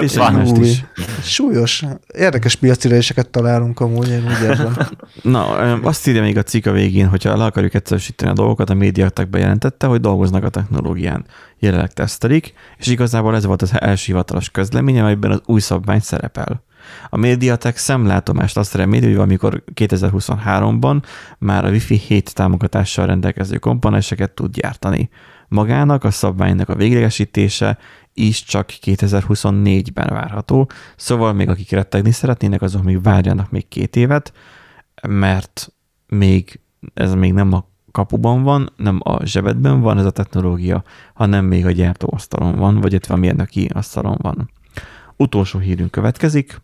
egymást is. Súlyos. Érdekes piaciréseket találunk amúgy, én úgy érzem. Na, azt írja még a cikk a végén, hogyha le akarjuk egyszerűsíteni a dolgokat, a médiatek bejelentette, hogy dolgoznak a technológián. Jelenleg tesztelik, és igazából ez volt az első hivatalos közlemény, amelyben az új szabvány szerepel. A Mediatek szemlátomást azt reméli, hogy amikor 2023-ban már a Wi-Fi 7 támogatással rendelkező komponenseket tud gyártani. Magának a szabványnak a véglegesítése is csak 2024-ben várható, szóval még akik rettegni szeretnének, azok még várjanak még két évet, mert még ez még nem a kapuban van, nem a zsebedben van ez a technológia, hanem még a gyártóasztalon van, vagy itt a mérnöki asztalon van. Utolsó hírünk következik.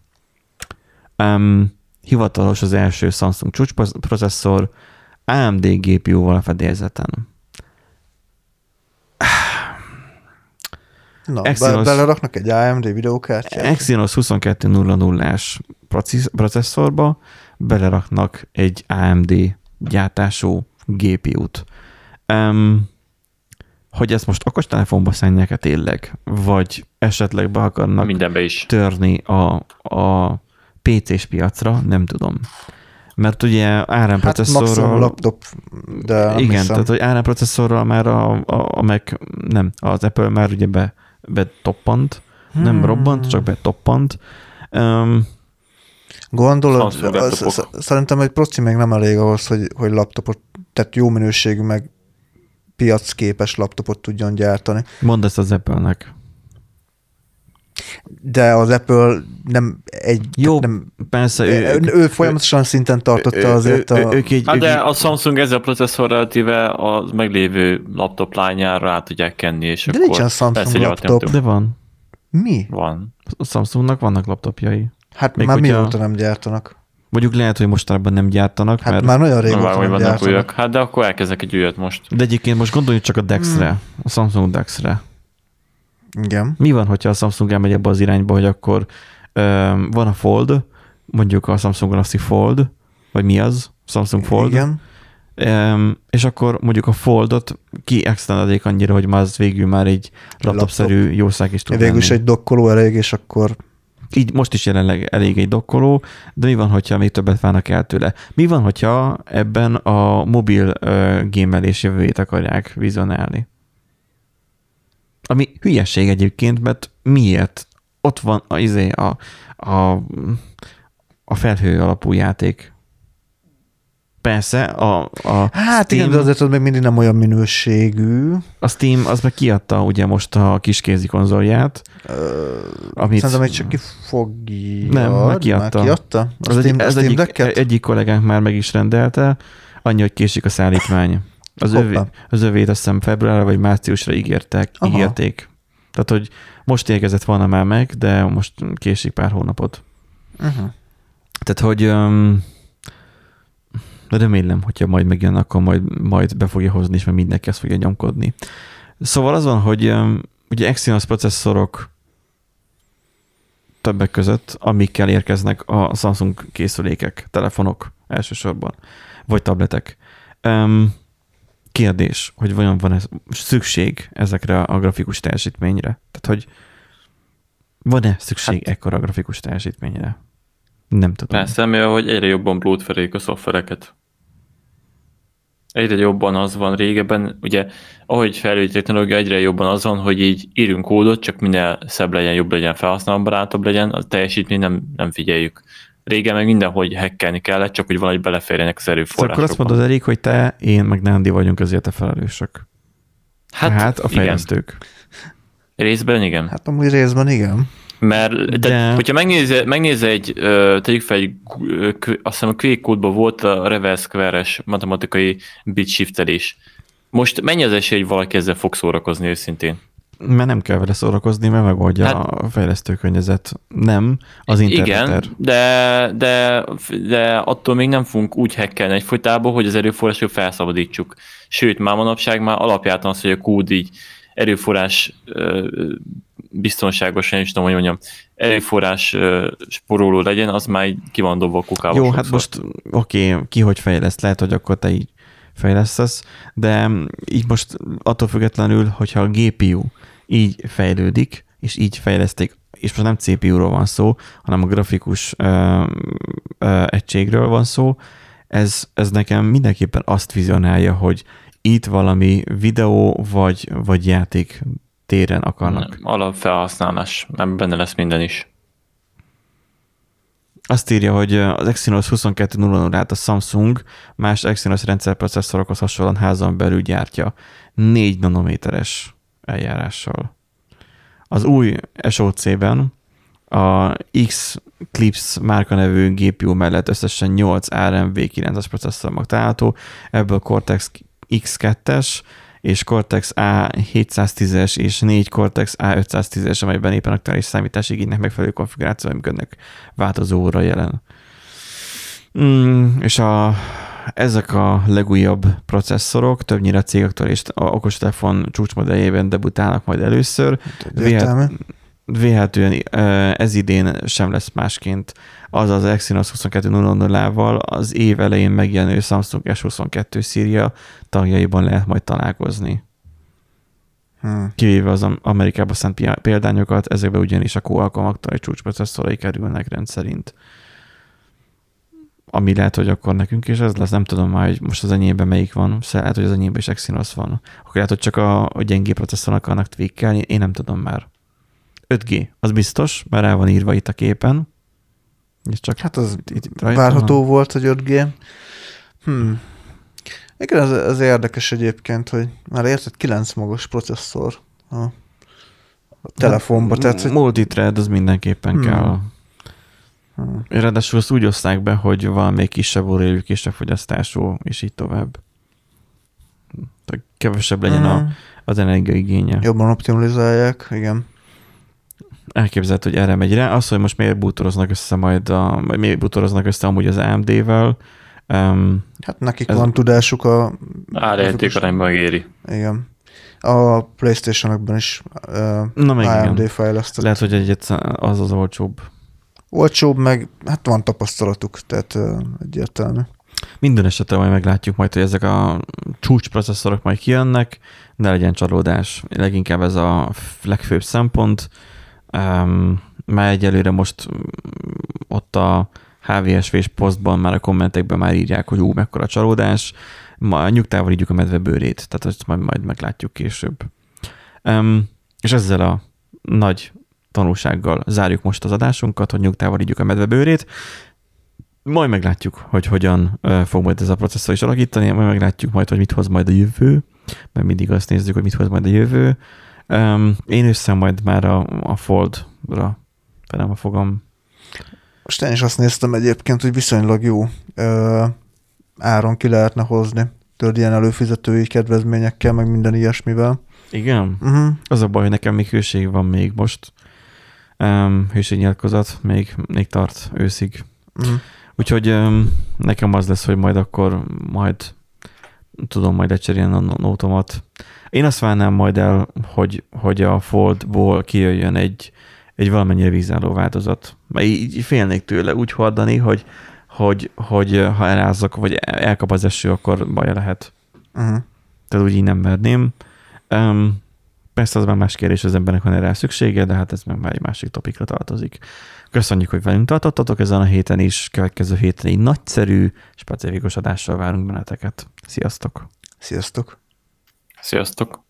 Um, hivatalos az első Samsung csúcsprocesszor AMD GPU-val fedélzeten. Na, Exynos, beleraknak egy AMD videókártyát? Exynos 2200-as processzorba beleraknak egy AMD gyártású GPU-t. Um, hogy ezt most okostelefonba szennyek tényleg, vagy esetleg be akarnak Mindenbe is. törni a, a PC-s piacra, nem tudom. Mert ugye ARM processzorral... Hát laptop, de Igen, hiszem. tehát hogy ARM processzorral már a, a, a Mac, nem, az Apple már ugye be, betoppant, hmm. nem robbant, csak betoppant. Um, Gondolod, az, szerintem egy proci még nem elég ahhoz, hogy, hogy laptopot, tehát jó minőségű, meg piacképes laptopot tudjon gyártani. Mondd ezt az Apple-nek de az Apple nem egy... Jó, nem, persze. Ő, ő, ő folyamatosan szinten tartotta ő, azért ő, a... Ők egy, hát de a Samsung ezzel a processzor relatíve a meglévő laptop lányára át tudják kenni, és de akkor... nincsen Samsung laptop. De van. Mi? Van. A Samsungnak vannak laptopjai. Hát Még már mióta nem gyártanak? Mondjuk lehet, hogy mostanában nem gyártanak, hát mert... már nagyon régóta nem gyártanak. Újak. Hát de akkor elkezdek egy újat most. De egyébként most gondoljuk csak a Dex-re, hmm. a Samsung Dex-re. Igen. Mi van, hogyha a Samsung elmegy ebbe az irányba, hogy akkor ö, van a Fold, mondjuk a Samsung Galaxy Fold, vagy mi az? Samsung Fold. Igen. Um, és akkor mondjuk a Foldot kiextendedik annyira, hogy már az végül már egy laptopszerű laptop. jószág is tud Végül is egy dokkoló elég, és akkor így most is jelenleg elég egy dokkoló, de mi van, hogyha még többet várnak el tőle? Mi van, hogyha ebben a mobil uh, gémelés jövőjét akarják vizionálni? Ami hülyeség egyébként, mert miért? Ott van a, izé, a, a, a felhő alapú játék. Persze, a, a Hát Steam, igen, de azért az még mindig nem olyan minőségű. A Steam az meg kiadta ugye most a kiskézi konzolját. Ö, amit, szerintem még csak ki fogja. Nem, már kiadta. Már kiadta? A az Steam, egy, ez Steam egyik, egyik kollégánk már meg is rendelte, annyi, hogy késik a szállítmány. Az, övé, az övét azt hiszem februárra vagy márciusra ígértek, Aha. ígérték. Tehát, hogy most érkezett volna már meg, de most késik pár hónapot. Uh-huh. Tehát, hogy um, remélem, hogyha majd megjön, akkor majd, majd be fogja hozni, és majd mindenki ezt fogja nyomkodni. Szóval az van, hogy um, ugye Exynos processzorok többek között, amikkel érkeznek a Samsung készülékek, telefonok elsősorban, vagy tabletek. Um, kérdés, hogy vajon van ez szükség ezekre a grafikus teljesítményre? Tehát, hogy van-e szükség hát, ekkora grafikus teljesítményre? Nem tudom. Persze, mivel hogy egyre jobban blótferék a szoftvereket. Egyre jobban az van régebben, ugye ahogy fejlődik technológia, egyre jobban az van, hogy így írunk kódot, csak minél szebb legyen, jobb legyen, felhasználóbarátabb legyen, a teljesítmény nem, nem figyeljük. Régen meg mindenhogy hackelni kellett, csak hogy valahogy beleférjenek az erőforrások. Szóval akkor azt mondod, Erik, hogy te, én, meg Nándi vagyunk azért a felelősök. Hát, hát a fejlesztők. Igen. Részben igen. Hát amúgy részben igen. Mert de... tehát, hogyha megnézze, megnézze egy, tegyük fel, egy, azt hiszem a Quake volt a reverse square matematikai bit shiftelés. Most mennyi az esély, hogy valaki ezzel fog szórakozni őszintén? Mert nem kell vele szórakozni, mert megoldja hát, a fejlesztőkörnyezet. Nem, az interneter. Igen, de, de, de attól még nem fogunk úgy hackelni egyfolytában, hogy az erőforrások felszabadítsuk. Sőt, már manapság már alapját az, hogy a kód így erőforrás biztonságos, nem is tudom, hogy mondjam, erőforrás sporoló legyen, az már ki van dobva a kukába. Jó, hát sokszor. hát most oké, okay, ki hogy fejleszt, lehet, hogy akkor te így fejlesztesz, de így most attól függetlenül, hogyha a GPU így fejlődik, és így fejleszték, és most nem CPU-ról van szó, hanem a grafikus ö, ö, egységről van szó, ez, ez nekem mindenképpen azt vizionálja, hogy itt valami videó vagy, vagy játék téren akarnak. Alapfelhasználás, nem benne lesz minden is. Azt írja, hogy az Exynos 2200-át a Samsung más Exynos rendszerprocesszorokhoz hasonlóan házon belül gyártja 4 nanométeres eljárással. Az új SOC-ben a X-Clips márkanevű GPU mellett összesen 8 ARM V9-es processzor található, ebből Cortex X2-es, és Cortex A710-es és 4 Cortex A510-es, amelyben éppen aktuális számítási igénynek megfelelő konfigurációval működnek változó óra jelen. Mm, és a, ezek a legújabb processzorok többnyire a cégektől és a okostelefon csúcsmodelljében debutálnak majd először. Véhet, véhetően ez idén sem lesz másként. Az az Exynos 2200-ával az év elején megjelenő Samsung S22 szíria tagjaiban lehet majd találkozni. Hmm. Kivéve az Amerikába szent példányokat, ezekbe ugyanis a Qualcomm aktuális csúcsprocesszorai kerülnek rendszerint. Ami lehet, hogy akkor nekünk is ez lesz, nem tudom már, hogy most az enyémben melyik van, szóval lehet, hogy az enyémben is Exynos van. Akkor lehet, hogy csak a, a gyengé processzor akarnak tweakelni, én nem tudom már. 5G, az biztos, mert rá van írva itt a képen. És csak hát az itt várható van. volt, hogy 5G. Hmm. Igen, ez, ez érdekes egyébként, hogy már érted 9 magos processzor a, a telefonba. Tehát, hogy... Multithread az mindenképpen hmm. kell. Hmm. Ráadásul azt úgy oszták be, hogy valamelyik kisebb óréjű, kisebb fogyasztású, és így tovább. Tehát kevesebb legyen hmm. a, az energiaigénye. Jobban optimalizálják, igen elképzelhető, hogy erre megy rá. Az, hogy most miért bútoroznak össze majd, a, vagy miért bútoroznak össze amúgy az AMD-vel. Um, hát nekik ez... van tudásuk a... Árjáték arányban megéri. Igen. A Playstation-okban is uh, Na, meg AMD igen. fejlesztett. Lehet, hogy egyet az az olcsóbb. Olcsóbb, meg hát van tapasztalatuk, tehát egyértelmű. Minden esetre majd meglátjuk majd, hogy ezek a csúcsprocesszorok majd kijönnek, ne legyen csalódás. Leginkább ez a legfőbb szempont. Um, már egyelőre most mm, ott a HVSV-s posztban már a kommentekben már írják, hogy ú, mekkora csalódás, ma nyugtával a medve bőrét, tehát ezt majd, majd meglátjuk később. Um, és ezzel a nagy tanulsággal zárjuk most az adásunkat, hogy nyugtával ígyük a medve bőrét. Majd meglátjuk, hogy hogyan fog majd ez a processzor is alakítani, majd meglátjuk majd, hogy mit hoz majd a jövő, mert mindig azt nézzük, hogy mit hoz majd a jövő. Um, én össze majd már a, a Fold-ra felem a fogam. Most én is azt néztem egyébként, hogy viszonylag jó ö, áron ki lehetne hozni. Tudod, ilyen előfizetői kedvezményekkel, meg minden ilyesmivel. Igen? Uh-huh. Az a baj, hogy nekem még hőség van még most. Um, nyilatkozat még, még tart őszig. Uh-huh. Úgyhogy um, nekem az lesz, hogy majd akkor majd tudom majd lecserélni a nótomat. Én azt várnám majd el, hogy, hogy a Foldból kijöjjön egy, egy valamennyire vízálló változat. Mert így félnék tőle úgy hordani, hogy, hogy, hogy ha elázzak, vagy elkap az eső, akkor baj lehet. Uh-huh. Tehát úgy így nem verném. Um, persze az már más kérdés, az embernek van erre szüksége, de hát ez meg már egy másik topikra tartozik. Köszönjük, hogy velünk tartottatok ezen a héten is, következő héten egy nagyszerű, specifikus adással várunk benneteket. Sziasztok! Sziasztok! Sziasztok!